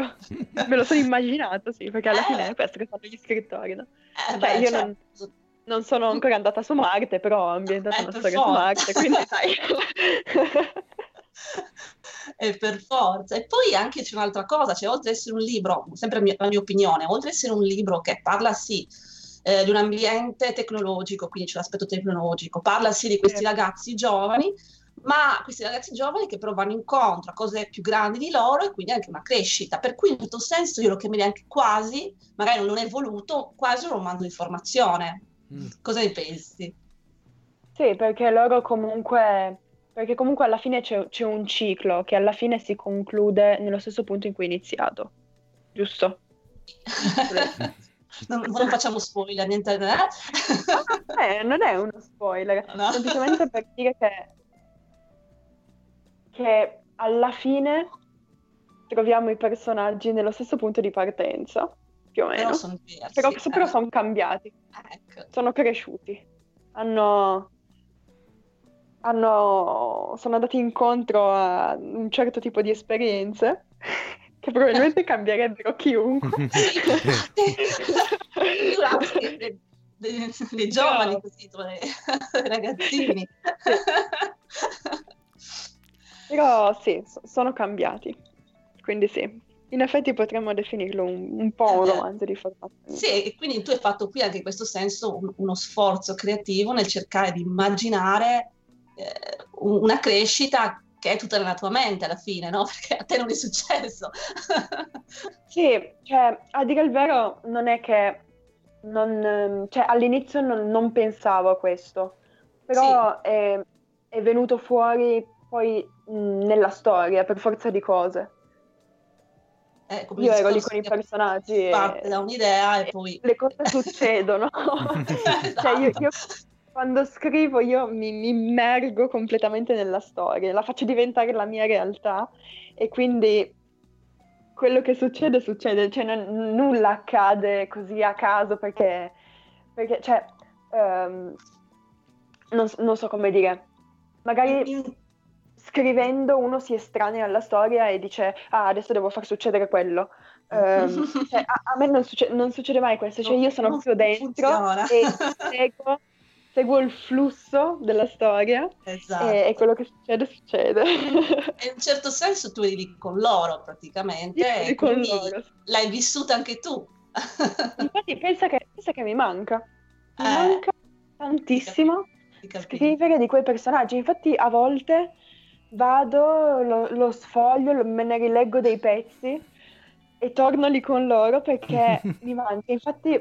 Me lo sono immaginato, sì, perché alla eh. fine è questo che fanno gli scrittori, no? Eh, cioè, beh, io certo. non non sono ancora andata su Marte, però ho ambientato eh, una storia forza. su Marte, quindi sai. e per forza. E poi anche c'è un'altra cosa, cioè oltre ad essere un libro, sempre la mia, la mia opinione, oltre ad essere un libro che parla sì eh, di un ambiente tecnologico, quindi c'è l'aspetto tecnologico, parla sì di questi ragazzi giovani, ma questi ragazzi giovani che però vanno incontro a cose più grandi di loro e quindi anche una crescita. Per cui in questo senso io lo chiamerei anche quasi, magari non è voluto, quasi un romanzo di formazione Mm. Cosa ne pensi? Sì, perché loro comunque, perché comunque alla fine c'è, c'è, un ciclo che alla fine si conclude nello stesso punto in cui è iniziato, giusto? non, non, facciamo spoiler, niente. eh, non è uno spoiler, no. semplicemente per dire che, che alla fine troviamo i personaggi nello stesso punto di partenza più o meno. Però sono diversi. Però, eh. però sono cambiati. Ecco. Sono cresciuti. Hanno, hanno, sono andati incontro a un certo tipo di esperienze che probabilmente cambierebbero chiunque. dei, dei, dei giovani così, dei ragazzini. Però sì, sono cambiati. Quindi sì, in effetti potremmo definirlo un, un po' un eh, romanzo di formazione. Sì, e quindi tu hai fatto qui anche in questo senso un, uno sforzo creativo nel cercare di immaginare eh, una crescita che è tutta nella tua mente alla fine, no? Perché a te non è successo. sì, cioè, a dire il vero, non è che non, cioè, all'inizio non, non, pensavo a questo, però sì. è, è, venuto fuori poi mh, nella storia per forza di cose. Eh, io ero lì con i personaggi. Parte da un'idea e poi... Le cose succedono. esatto. cioè io, io, quando scrivo io mi, mi, immergo completamente nella storia, la faccio diventare la mia realtà e quindi quello che succede succede, cioè n- nulla accade così a caso perché, perché cioè, um, non, non so come dire, magari scrivendo uno si estranea alla storia e dice ah adesso devo far succedere quello. Um, cioè, a, a, me non, succe- non, succede mai questo, cioè io sono proprio dentro funziona. e seguo, seguo, il flusso della storia esatto. e, e, quello che succede succede. In un certo senso tu eri lì con loro praticamente e con loro. l'hai vissuta anche tu. Infatti pensa che, pensa che mi manca, mi eh. manca tantissimo scrivere di quei personaggi, infatti a volte vado, lo, lo sfoglio, lo, me ne rileggo dei pezzi e torno lì con loro perché mi manca. Infatti,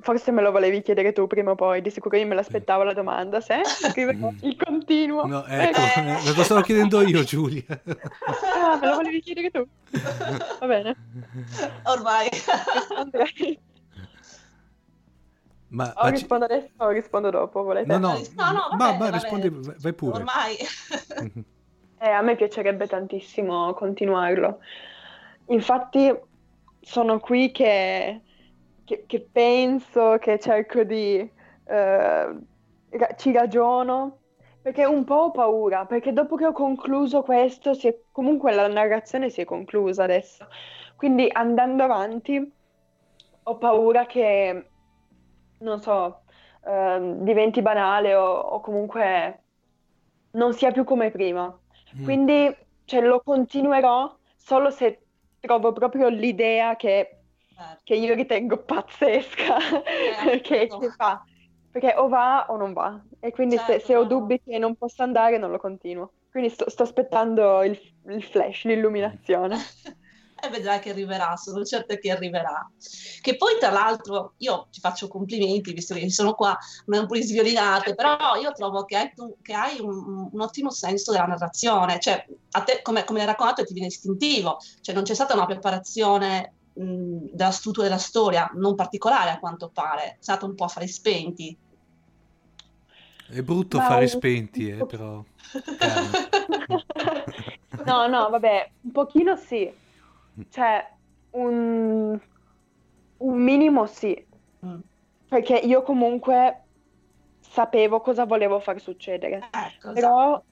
forse me lo volevi chiedere tu prima o poi, di sicuro io me l'aspettavo la domanda, se scrivevo il continuo. No, ecco, eh. lo stavo chiedendo io Giulia. Ah, me lo volevi chiedere tu? Va bene. Ormai. Ma, o ma rispondo adesso o rispondo dopo, volete? No, no, no, no vabbè, ma, rispondi, vai pure. Ormai. eh, a me piacerebbe tantissimo continuarlo. Infatti sono qui che, che, che penso, che cerco di... Uh, ci ragiono, perché un po' ho paura, perché dopo che ho concluso questo, è, comunque la narrazione si è conclusa adesso. Quindi andando avanti ho paura che non so, eh, diventi banale o, o, comunque non sia più come prima. Mm. Quindi cioè, lo continuerò solo se trovo proprio l'idea che, certo. che io ritengo pazzesca eh, che, che, fa. Perché o va o non va. E quindi certo, se, se, ho dubbi che non possa andare non lo continuo. Quindi sto, sto aspettando il, il flash, l'illuminazione. e vedrai che arriverà, sono certa che arriverà. Che poi tra l'altro io ti faccio complimenti, visto che sono qua un po' sviolinate, però io trovo che hai, che hai un, un, ottimo senso della narrazione, cioè a te come, come l'hai raccontato ti viene istintivo, cioè non c'è stata una preparazione mh, della struttura della storia, non particolare a quanto pare, è stato un po' a fare spenti. È brutto Ma fare spenti, eh, però. no, no, vabbè, un pochino sì, cioè, un, un minimo sì, mm. perché io comunque sapevo cosa volevo far succedere. Ecco, però, esatto.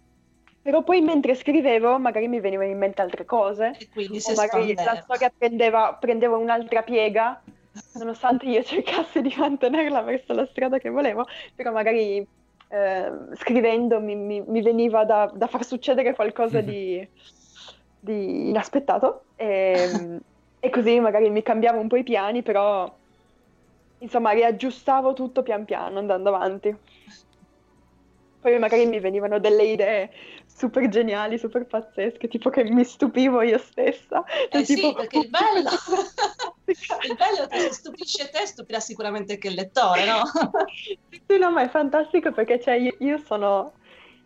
però, poi mentre scrivevo magari mi venivano in mente altre cose. E quindi o magari la storia prendeva, prendeva un'altra piega, nonostante io cercassi di mantenerla verso la strada che volevo, però magari eh, scrivendo mi, mi, mi veniva da, da, far succedere qualcosa di di inaspettato e, e, così magari mi cambiavo un po' i piani, però insomma riaggiustavo tutto pian piano andando avanti. Poi magari mi venivano delle idee super geniali, super pazzesche, tipo che mi stupivo io stessa. Eh tipo... sì, perché il bello, il bello che se stupisce te, stupirà sicuramente anche il lettore, no? sì, no, ma è fantastico perché cioè, io, io sono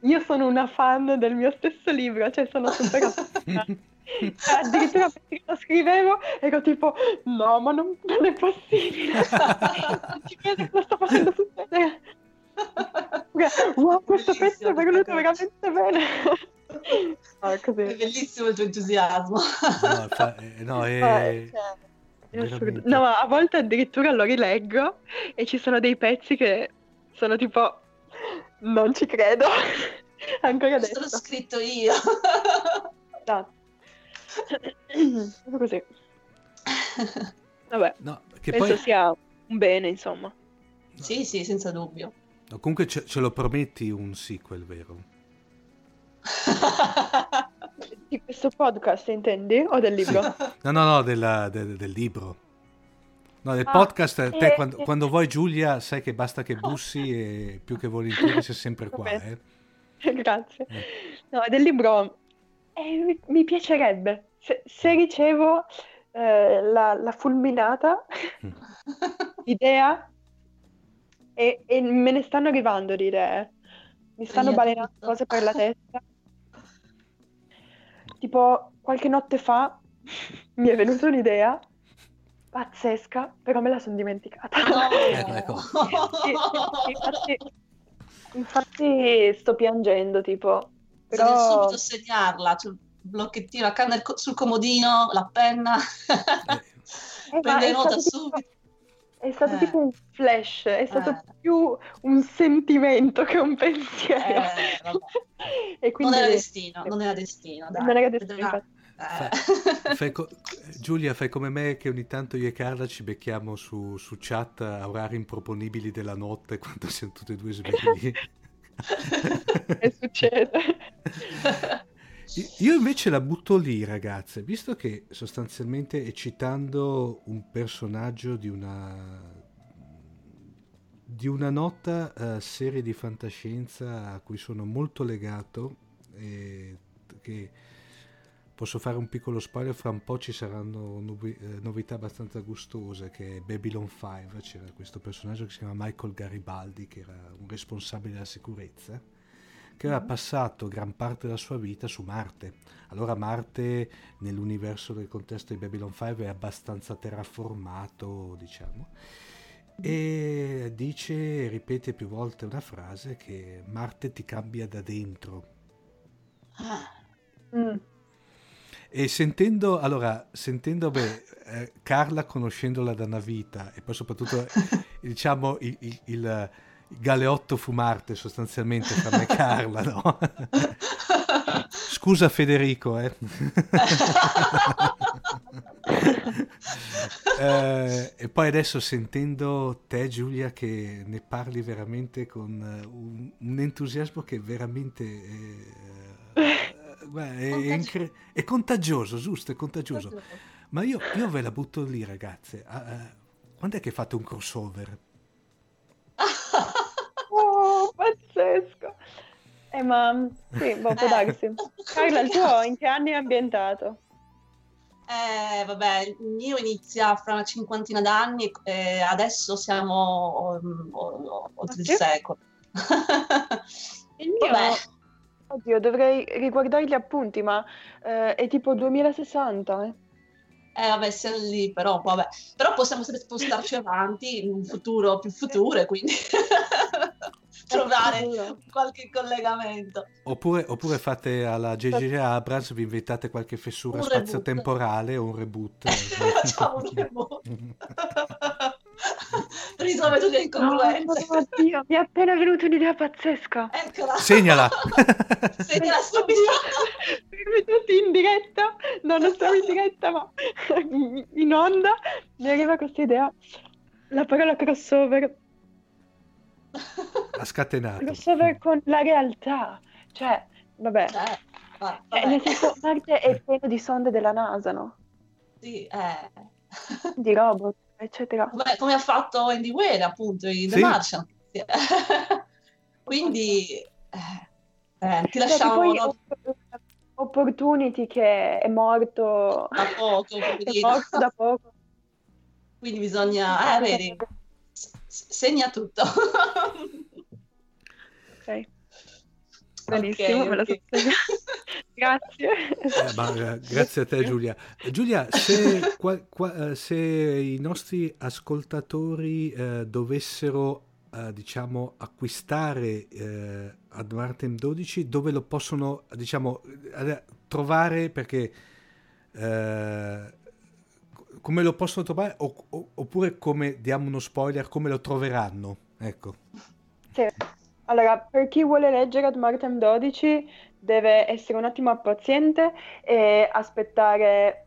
io sono una fan del mio stesso libro, cioè sono super Addirittura mentre lo scrivevo ero tipo, no, ma non, non è possibile. non ci credo che lo sto facendo succedere. wow, questo bellissimo, pezzo è venuto veramente bene. Ah, così. È bellissimo il tuo entusiasmo. No, fa, eh, no, è... Eh, cioè, no, ma a volte addirittura lo rileggo e ci sono dei pezzi che sono tipo non ci credo. Ancora adesso. L'ho scritto io. Esatto. Così. Vabbè. No, che penso poi... sia un bene, insomma. No. Sì, sì, senza dubbio. No, comunque ce, ce, lo prometti un sequel, vero? Di questo podcast intendi? O del libro? no, no, no, della, de, del libro. No, nel ah, podcast, te, eh, quando, eh. quando, vuoi Giulia, sai che basta che bussi e più che volentieri sei sempre qua. Eh. Grazie. Eh. No, del libro eh, mi piacerebbe. Se, se ricevo eh, la, la, fulminata mm. idea e, e, me ne stanno arrivando di idee. Mi stanno balenando cose per la testa. Tipo, qualche notte fa mi è venuta un'idea pazzesca, però me la sono dimenticata. No. ecco, ecco. infatti, infatti, sto piangendo, tipo. Però... Devi subito segnarla, sul blocchettino, accanto sul comodino, la penna. eh, Prende nota subito. Tipo, è stato eh. tipo un flash, è stato eh. più un sentimento che un pensiero. Eh, quindi... Non era destino, non era destino. Dai. Non era destino, infatti. Fai, fai co- Giulia, fai come me che ogni tanto io e Carla ci becchiamo su, su chat a orari improponibili della notte quando siamo tutti e due svegli. e succede. Io invece la butto lì, ragazze, visto che sostanzialmente è citando un personaggio di una di una nota uh, serie di fantascienza a cui sono molto legato e che posso fare un piccolo spoiler, fra un po' ci saranno nuovi, eh, novità abbastanza gustose, che è Babylon 5, c'era questo personaggio che si chiama Michael Garibaldi, che era un responsabile della sicurezza, che aveva mm. passato gran parte della sua vita su Marte. Allora Marte nell'universo del contesto di Babylon 5 è abbastanza terraformato, diciamo e dice, ripete più volte una frase che Marte ti cambia da dentro. Ah. Mm. E sentendo, allora, sentendo beh, eh, Carla conoscendola da una vita e poi soprattutto diciamo il, il, il, galeotto fu Marte sostanzialmente fra me e Carla, no? Scusa Federico, eh. eh, e poi adesso sentendo te Giulia che ne parli veramente con uh, un, un, entusiasmo che veramente è, uh, è, è, incre- è, contagioso, giusto, è contagioso. Ma io, io ve la butto lì ragazze. Uh, quando è che fate un crossover? oh, pazzesco! Eh, ma sì, boh, può darsi. Carla, il tuo in che anni è ambientato? Eh, vabbè, il mio inizia fra una cinquantina d'anni e adesso siamo um, oltre il secolo. il mio... Vabbè. Oddio, dovrei riguardare gli appunti, ma eh, è tipo 2060, eh? Eh, vabbè, siamo lì, però, vabbè. Però possiamo sempre spostarci avanti in un futuro più futuro, quindi... trovare qualche collegamento. Oppure, oppure, fate alla JJ Abrams, vi inventate qualche fessura spazio-temporale o un reboot. Facciamo un reboot. Risolve tutte le incongruenze. No, oddio, mi è appena venuta un'idea pazzesca. Eccola. Segnala. Segnala subito. tutti in diretta. No, non stavo in diretta, ma in onda mi arriva questa idea. La parola crossover ha scatenato. Crossover con la realtà. Cioè, vabbè. Eh, va, cioè, nel senso, Marte è pieno di sonde della NASA, no? Sì, eh. di robot, eccetera. Beh, come ha fatto Andy Weir, appunto, in The sì. Martian. Quindi, eh, eh, ti lasciamo... No? Opportunity che è morto da poco, è morto da poco. Quindi bisogna, eh, vedi, segna tutto. Benissimo, okay, me okay. grazie. Eh, ma, eh, grazie a te Giulia. Giulia, se, qua, qua, eh, se i nostri ascoltatori eh, dovessero eh, diciamo acquistare eh, Ad Martin 12, dove lo possono diciamo trovare perché come lo possono trovare o, oppure come diamo uno spoiler come lo troveranno ecco sì. Allora per chi vuole leggere Ad Martem 12 deve essere un attimo paziente e aspettare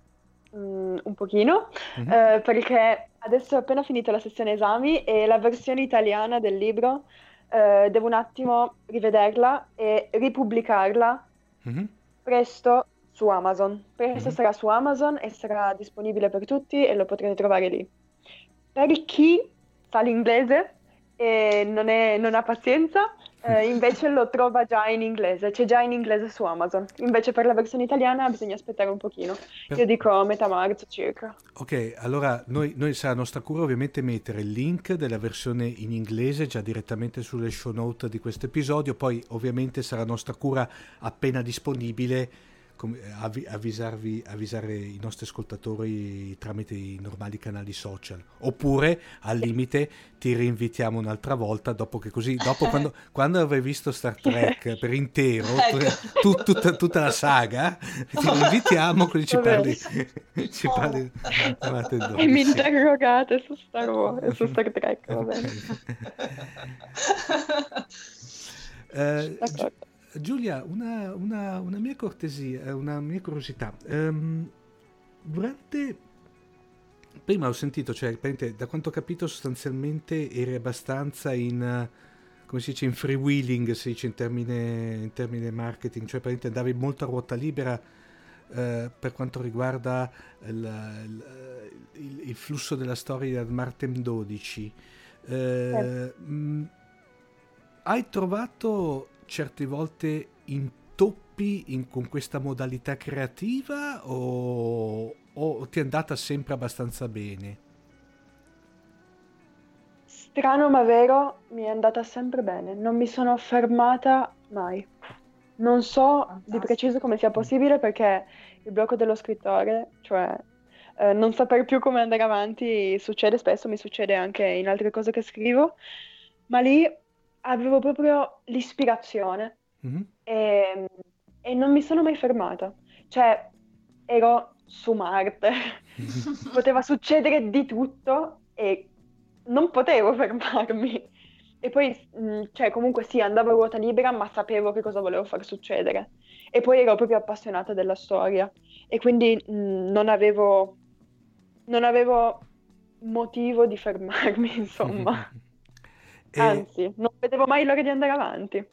um, un pochino mm-hmm. eh, perché adesso è appena finita la sessione esami e la versione italiana del libro eh, devo un attimo rivederla e ripubblicarla mm-hmm. presto su Amazon. Presto mm-hmm. sarà su Amazon e sarà disponibile per tutti e lo potrete trovare lì. Per chi sa l'inglese e non, è, non ha pazienza, eh, invece lo trova già in inglese, c'è già in inglese su Amazon. Invece per la versione italiana bisogna aspettare un pochino. Per... Io dico a metà marzo circa. Ok, allora noi, noi sarà nostra cura ovviamente mettere il link della versione in inglese già direttamente sulle show note di questo episodio, poi ovviamente sarà nostra cura appena disponibile eh, avvisarvi, avvisare i nostri ascoltatori tramite i normali canali social. Oppure al limite ti rinvitiamo un'altra volta dopo che così dopo quando, quando avrai visto Star Trek per intero ecco. tu, tutta, tutta, la saga ti rinvitiamo così ci parli, ci oh. parli e mi interrogate su Star Wars su Star Trek va bene. Eh, Giulia, una, una, una, mia cortesia, una mia curiosità. Um, durante... Prima ho sentito, cioè, da quanto ho capito, sostanzialmente eri abbastanza in... come si dice, in freewheeling, si dice in termine, in termine marketing, cioè andavi molto a ruota libera eh, per quanto riguarda il, il, il, flusso della storia di Martem 12. Eh, eh. Mh, hai trovato certe volte intoppi in, con questa modalità creativa o, o ti è andata sempre abbastanza bene? Strano ma vero, mi è andata sempre bene, non mi sono fermata mai. Non so Fantastico. di preciso come sia possibile perché il blocco dello scrittore, cioè eh, non sapere più come andare avanti, succede spesso, mi succede anche in altre cose che scrivo, ma lì avevo proprio l'ispirazione mm-hmm. e, e, non mi sono mai fermata. Cioè, ero su Marte, poteva succedere di tutto e non potevo fermarmi. E poi, mm, cioè, comunque sì, andavo a ruota libera, ma sapevo che cosa volevo far succedere. E poi ero proprio appassionata della storia. E quindi mh, mm, non avevo, non avevo motivo di fermarmi, insomma. E... Anzi, non vedevo mai l'ora di andare avanti.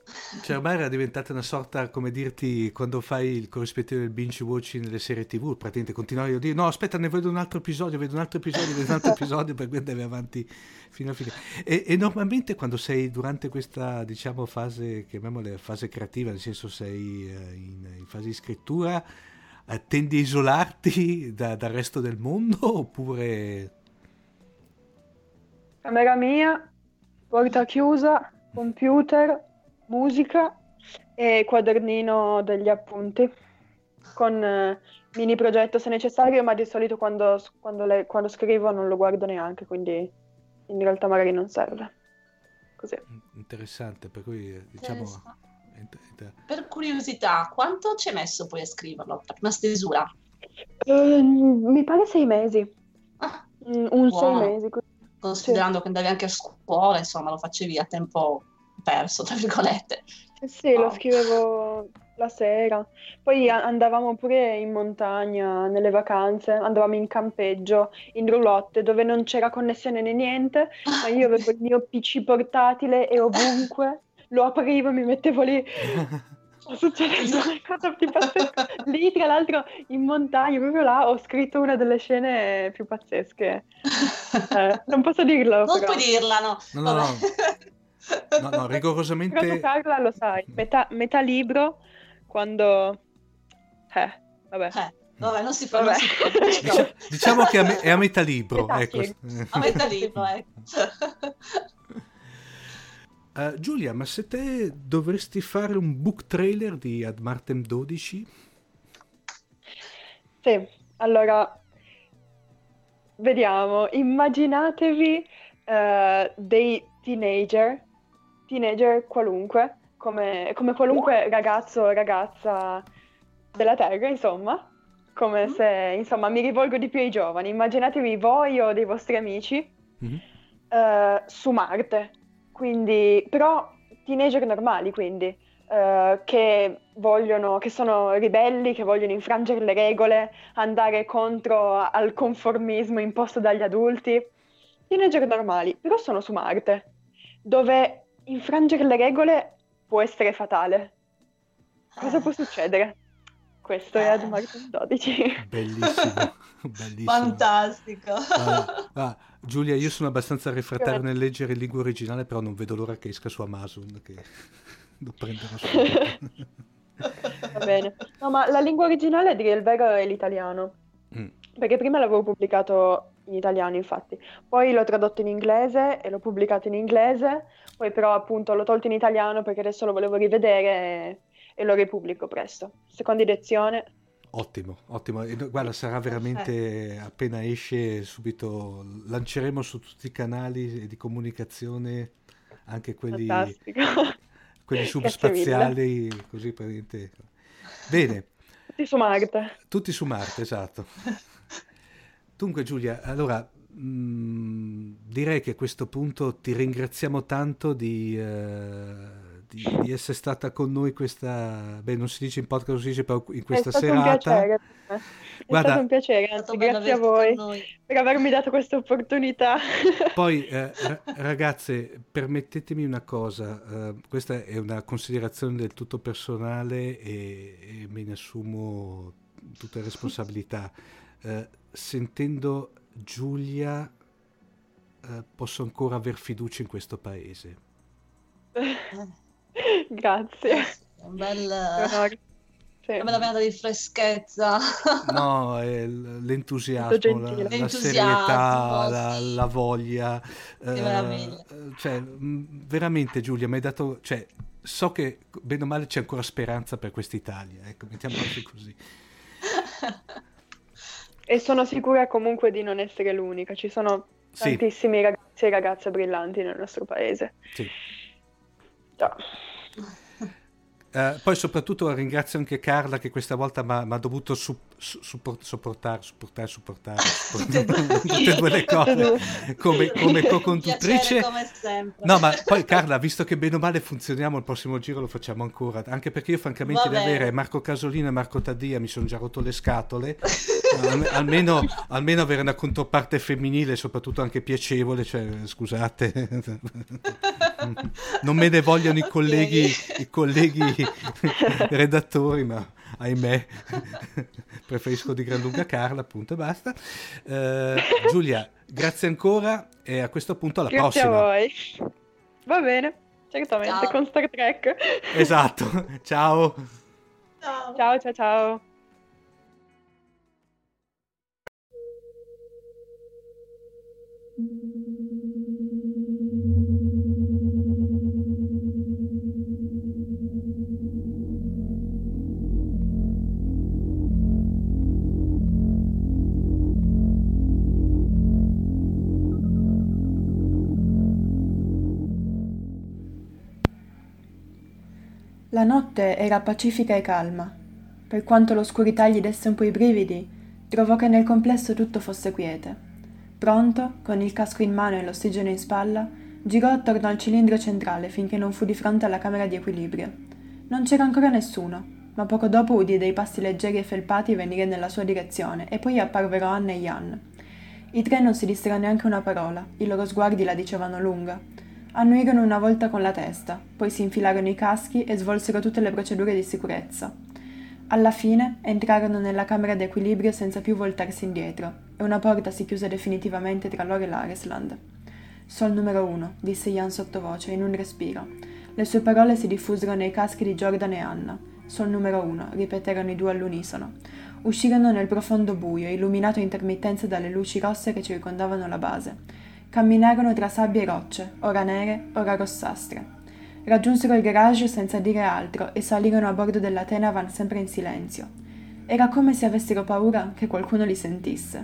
Cioè, ormai era diventata una sorta, come dirti, quando fai il corrispettivo del binge watching nelle serie tv, praticamente continuavi a dire no, aspetta, ne vedo un altro episodio, vedo un altro episodio, vedo un altro episodio, per andavi avanti fino a fine. E, e, normalmente quando sei durante questa, diciamo, fase, chiamiamola fase creativa, nel senso sei eh, in, in, fase di scrittura, eh, tendi a isolarti da, dal resto del mondo oppure... Camera mia, porta chiusa, computer, musica e quadernino degli appunti con eh, mini progetto se necessario, ma di solito quando, quando, le, quando, scrivo non lo guardo neanche, quindi in realtà magari non serve. Così. Interessante, per cui eh, diciamo... Per curiosità, quanto ci hai messo poi a scriverlo, la prima stesura? Uh, mi pare sei mesi. Ah, un buono. sei mesi. Così considerando sì. che andavi anche a scuola, insomma, lo facevi a tempo perso, tra virgolette. Eh sì, oh. lo scrivevo la sera. Poi andavamo pure in montagna nelle vacanze, andavamo in campeggio, in roulotte, dove non c'era connessione né niente, ma io avevo il mio PC portatile e ovunque lo aprivo e mi mettevo lì succedendo una cosa più pazzesca. Lì, tra l'altro, in montagna, proprio là, ho scritto una delle scene più pazzesche. Eh, non posso dirlo. Non però. puoi dirla, no. No, no, no. no, no rigorosamente... Però Carla lo sai, metà, metà libro, quando... Eh, vabbè. Eh. Vabbè, non si fa. Non si fa. Diciamo, diciamo che è a metà libro. Metà ecco. A metà libro, ecco. Uh, Giulia, ma se te dovresti fare un book trailer di Ad Martem 12? Sì, allora vediamo, immaginatevi uh, dei teenager, teenager qualunque, come, come qualunque ragazzo o ragazza della Terra, insomma, come mm. se, insomma, mi rivolgo di più ai giovani, immaginatevi voi o dei vostri amici mm-hmm. uh, su Marte quindi, però teenager normali, quindi, uh, che vogliono, che sono ribelli, che vogliono infrangere le regole, andare contro al conformismo imposto dagli adulti. Teenager normali, però sono su Marte, dove infrangere le regole può essere fatale. Cosa può succedere? Questo è Ad Martin 12. Bellissimo, bellissimo. Fantastico. Ah, ah, Giulia, io sono abbastanza refrattario nel leggere in lingua originale, però non vedo l'ora che esca su Amazon, che lo prenderò subito. Va bene. No, ma la lingua originale, a dire il vero, è l'italiano. Mm. Perché prima l'avevo pubblicato in italiano, infatti. Poi l'ho tradotto in inglese e l'ho pubblicato in inglese. Poi però appunto l'ho tolto in italiano perché adesso lo volevo rivedere e lo ripubblico presto. Seconda edizione. Ottimo, ottimo. Guarda, sarà veramente appena esce subito lanceremo su tutti i canali di comunicazione anche quelli, quelli subspaziali, così praticamente. Bene. Tutti su Marte. Tutti su Marte, esatto. Dunque Giulia, allora mh, mm, direi che a questo punto ti ringraziamo tanto di... Uh, di, di, essere stata con noi questa, beh non si dice in podcast, si dice però in questa è stato serata. Un piacere. È Guarda, stato un piacere, anzi grazie a voi per avermi dato questa opportunità. Poi eh, ragazze, permettetemi una cosa, eh, questa è una considerazione del tutto personale e, e me ne assumo tutte le responsabilità. Eh, sentendo Giulia eh, posso ancora aver fiducia in questo paese. Grazie. Un bel... Sì. Una vena di freschezza. No, l'entusiasmo, la, la serietà, la, sì. la voglia. Eh, cioè, veramente Giulia, mi hai dato... Cioè, so che bene o male c'è ancora speranza per quest'Italia, ecco, mettiamola così. E sono sicura comunque di non essere l'unica, ci sono Sì, tantissimi ragazzi e ragazze brillanti nel nostro paese. sì. Già. Eh, poi soprattutto ringrazio anche Carla che questa volta mi ha dovuto su- su- support- sopportare, supportare, supportare, Tutte e due. tutte e due le cose come, come co-conduttrice. Come. No, ma poi Carla, visto che bene o male funzioniamo, il prossimo giro lo facciamo ancora, anche perché io francamente di avere Marco Casolino e Marco Taddia mi sono già rotto le scatole, almeno, almeno avere una controparte femminile, soprattutto anche piacevole, cioè scusate, non me ne vogliono i colleghi, i colleghi redattori, ma ahimè, preferisco di gran lunga Carla, appunto, e basta. Eh, Giulia, grazie ancora e a questo punto alla Grazie a prossima. voi. Va bene, certamente, Ciao. con Star Trek. Esatto, ciao. Ciao. Ciao, ciao, ciao. La notte era pacifica e calma. Per quanto l'oscurità gli desse un po' i brividi, trovò che nel complesso tutto fosse quiete. Pronto, con il casco in mano e l'ossigeno in spalla, girò attorno al cilindro centrale finché non fu di fronte alla camera di equilibrio. Non c'era ancora nessuno, ma poco dopo udì dei passi leggeri e felpati venire nella sua direzione e poi apparvero Anne e Jan. I tre non si dissero neanche una parola, i loro sguardi la dicevano lunga. Annuirono una volta con la testa, poi si infilarono i caschi e svolsero tutte le procedure di sicurezza. Alla fine entrarono nella camera d'equilibrio senza più voltarsi indietro e una porta si chiuse definitivamente tra loro e l'Aresland. Sol numero uno, disse Jan sottovoce in un respiro. Le sue parole si diffusero nei caschi di Jordan e Anna. Sol numero uno, ripeterono i due all'unisono. Uscirono nel profondo buio, illuminato a intermittenza dalle luci rosse che circondavano la base. Camminarono tra sabbie e rocce, ora nere, ora rossastre. Raggiunsero il garage senza dire altro e salirono a bordo della Tenavan sempre in silenzio. Era come se avessero paura che qualcuno li sentisse.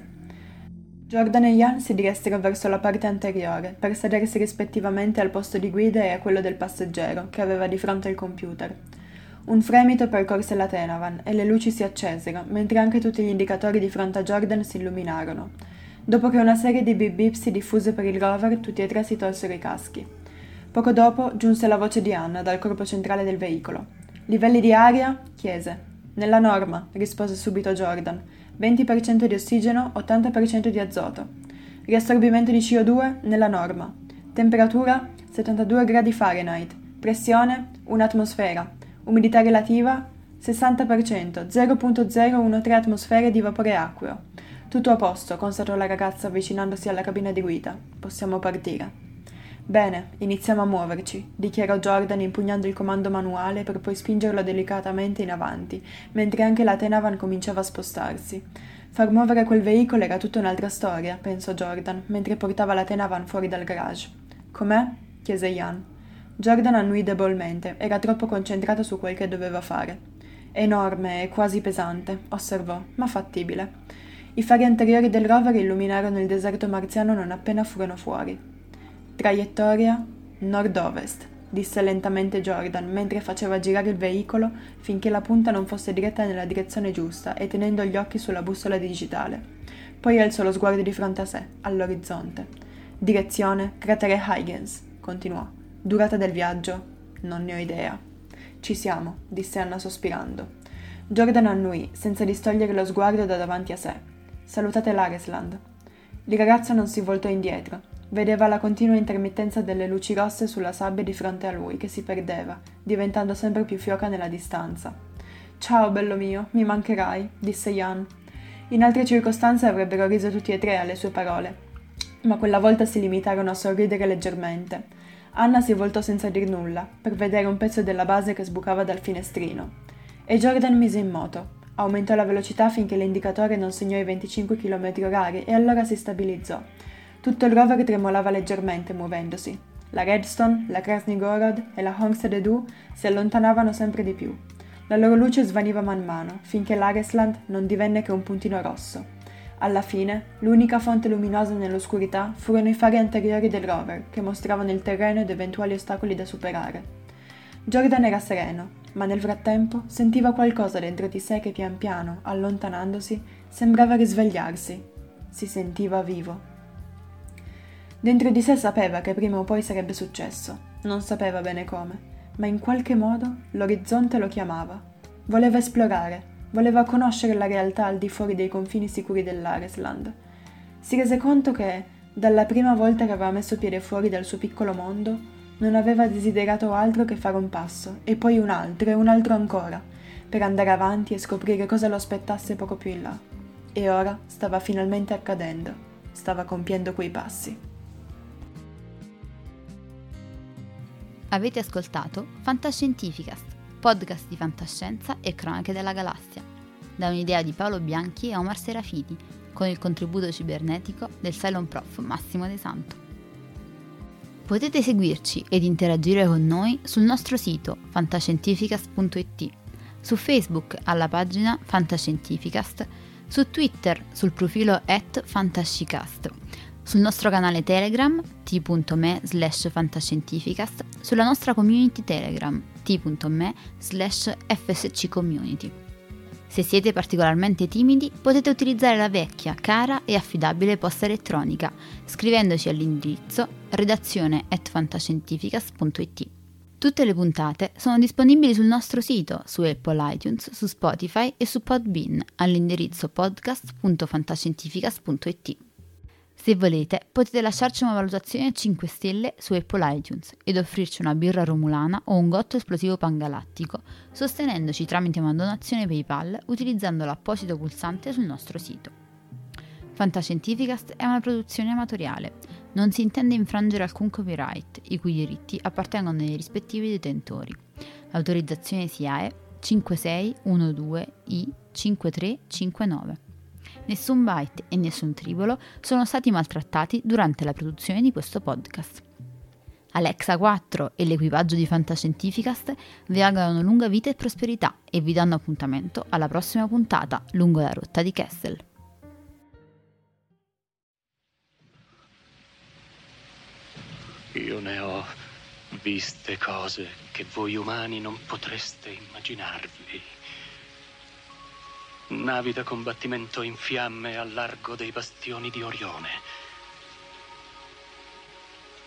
Jordan e Jan si diressero verso la parte anteriore per sedersi rispettivamente al posto di guida e a quello del passeggero che aveva di fronte il computer. Un fremito percorse la Tenavan e le luci si accesero, mentre anche tutti gli indicatori di fronte a Jordan si illuminarono. Dopo che una serie di bip bip si diffuse per il rover, tutti e tre si tolsero i caschi. Poco dopo giunse la voce di Anna dal corpo centrale del veicolo. Livelli di aria? chiese. Nella norma, rispose subito Jordan. 20% di ossigeno, 80% di azoto. Riassorbimento di CO2? Nella norma. Temperatura? 72 gradi Fahrenheit. Pressione? Un'atmosfera. Umidità relativa? 60%, 0.013 atmosfere di vapore acqueo. Tutto a posto, constatò la ragazza avvicinandosi alla cabina di guida. Possiamo partire. Bene, iniziamo a muoverci, dichiarò Jordan impugnando il comando manuale per poi spingerlo delicatamente in avanti, mentre anche la Tenavan cominciava a spostarsi. Far muovere quel veicolo era tutta un'altra storia, pensò Jordan, mentre portava la Tenavan fuori dal garage. Com'è? chiese Ian. Jordan annui debolmente, era troppo concentrato su quel che doveva fare. Enorme e quasi pesante, osservò, ma fattibile. I fari anteriori del rover illuminarono il deserto marziano non appena furono fuori. Traiettoria nord-ovest, disse lentamente Jordan mentre faceva girare il veicolo finché la punta non fosse diretta nella direzione giusta e tenendo gli occhi sulla bussola digitale. Poi alzò lo sguardo di fronte a sé, all'orizzonte. Direzione cratere Huygens, continuò. Durata del viaggio? Non ne ho idea. Ci siamo, disse Anna sospirando. Jordan annui, senza distogliere lo sguardo da davanti a sé. Salutate l'Aresland. Il ragazzo non si voltò indietro. Vedeva la continua intermittenza delle luci rosse sulla sabbia di fronte a lui, che si perdeva, diventando sempre più fioca nella distanza. Ciao, bello mio, mi mancherai, disse Jan. In altre circostanze avrebbero riso tutti e tre alle sue parole, ma quella volta si limitarono a sorridere leggermente. Anna si voltò senza dir nulla, per vedere un pezzo della base che sbucava dal finestrino. e Jordan mise in moto. Aumentò la velocità finché l'indicatore non segnò i 25 km h e allora si stabilizzò. Tutto il rover tremolava leggermente muovendosi. La Redstone, la Krasnigorod e la Homestead Edu si allontanavano sempre di più. La loro luce svaniva man mano, finché l'Aresland non divenne che un puntino rosso. Alla fine, l'unica fonte luminosa nell'oscurità furono i fari anteriori del rover, che mostravano il terreno ed eventuali ostacoli da superare. Jordan era sereno, ma nel frattempo sentiva qualcosa dentro di sé che pian piano, allontanandosi, sembrava risvegliarsi. Si sentiva vivo. Dentro di sé sapeva che prima o poi sarebbe successo, non sapeva bene come ma in qualche modo l'orizzonte lo chiamava. Voleva esplorare, voleva conoscere la realtà al di fuori dei confini sicuri dell'Aresland. Si rese conto che, dalla prima volta che aveva messo piede fuori dal suo piccolo mondo, non aveva desiderato altro che fare un passo, e poi un altro e un altro ancora, per andare avanti e scoprire cosa lo aspettasse poco più in là. E ora stava finalmente accadendo, stava compiendo quei passi. Avete ascoltato Fantascientificast, podcast di fantascienza e cronache della galassia, da un'idea di Paolo Bianchi e Omar Serafiti, con il contributo cibernetico del Cylon Prof Massimo De Santo. Potete seguirci ed interagire con noi sul nostro sito fantascientificast.it, su Facebook alla pagina Fantascientificast, su Twitter sul profilo at Fantascicast sul nostro canale Telegram t.me slash fantascientificast, sulla nostra community Telegram t.me slash fsccommunity. Se siete particolarmente timidi potete utilizzare la vecchia, cara e affidabile posta elettronica scrivendoci all'indirizzo redazione at fantascientificast.it. Tutte le puntate sono disponibili sul nostro sito, su Apple iTunes, su Spotify e su Podbean all'indirizzo podcast.fantascientificast.it. Se volete, potete lasciarci una valutazione a 5 stelle su Apple iTunes ed offrirci una birra romulana o un gotto esplosivo pangalattico, sostenendoci tramite una donazione PayPal utilizzando l'apposito pulsante sul nostro sito. Fantascientificast è una produzione amatoriale. Non si intende infrangere alcun copyright, i cui diritti appartengono ai rispettivi detentori. L'autorizzazione SIAE 5612I5359. Nessun byte e nessun tribolo sono stati maltrattati durante la produzione di questo podcast. Alexa 4 e l'equipaggio di Fantascientificast vi augurano lunga vita e prosperità e vi danno appuntamento alla prossima puntata lungo la rotta di Kessel. Io ne ho viste cose che voi umani non potreste immaginarvi navi da combattimento in fiamme al largo dei bastioni di Orione.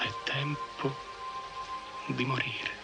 È tempo di morire.